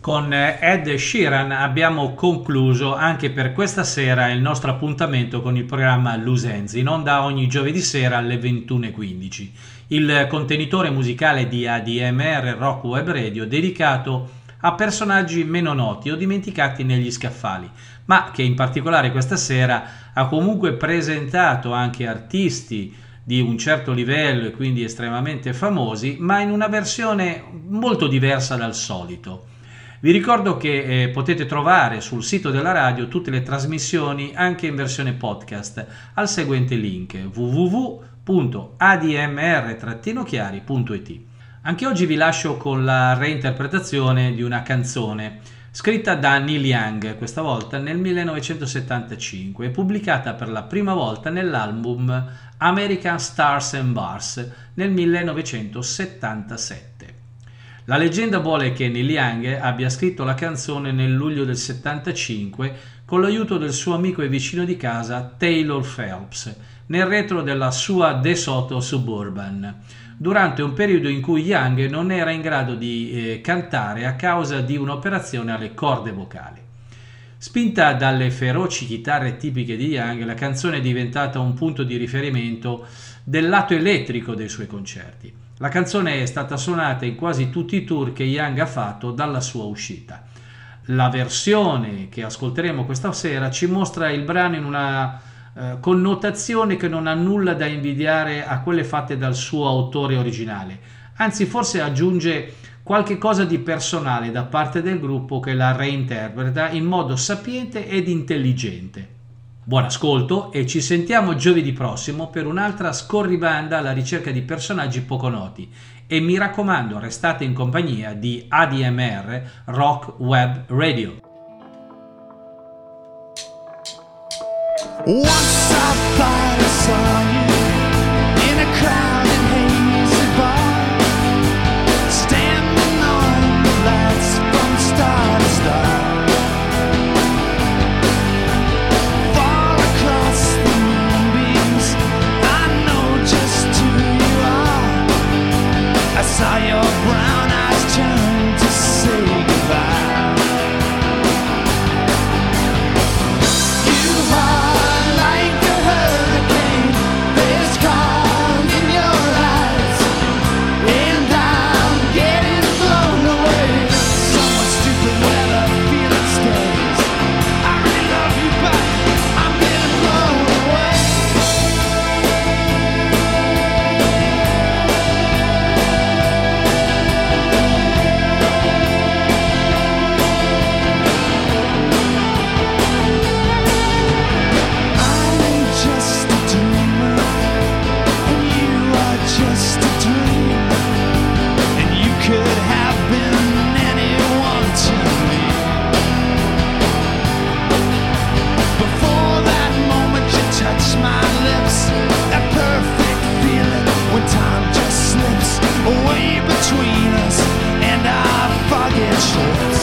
Con Ed Sheeran abbiamo concluso anche per questa sera il nostro appuntamento con il programma Lusenzi, in onda ogni giovedì sera alle 21.15, il contenitore musicale di ADMR Rock Web Radio dedicato a personaggi meno noti o dimenticati negli scaffali, ma che in particolare questa sera ha comunque presentato anche artisti di un certo livello e quindi estremamente famosi, ma in una versione molto diversa dal solito. Vi ricordo che eh, potete trovare sul sito della radio tutte le trasmissioni anche in versione podcast al seguente link www.admr-chiari.it. Anche oggi vi lascio con la reinterpretazione di una canzone scritta da Neil Young, questa volta nel 1975 e pubblicata per la prima volta nell'album American Stars and Bars nel 1977. La leggenda vuole che Neil Young abbia scritto la canzone nel luglio del 75 con l'aiuto del suo amico e vicino di casa Taylor Phelps nel retro della sua De Soto Suburban durante un periodo in cui Young non era in grado di eh, cantare a causa di un'operazione alle corde vocali. Spinta dalle feroci chitarre tipiche di Young, la canzone è diventata un punto di riferimento del lato elettrico dei suoi concerti. La canzone è stata suonata in quasi tutti i tour che Young ha fatto dalla sua uscita. La versione che ascolteremo questa sera ci mostra il brano in una eh, connotazione che non ha nulla da invidiare a quelle fatte dal suo autore originale, anzi forse aggiunge qualche cosa di personale da parte del gruppo che la reinterpreta in modo sapiente ed intelligente. Buon ascolto e ci sentiamo giovedì prossimo per un'altra scorribanda alla ricerca di personaggi poco noti. E mi raccomando, restate in compagnia di ADMR Rock Web Radio. Once I saw you in a crowded hazy bar, standing on the lights from star to star. Far across the moonbeams, I know just who you are. I saw your brown eyes turn between us, and I fucking tripped.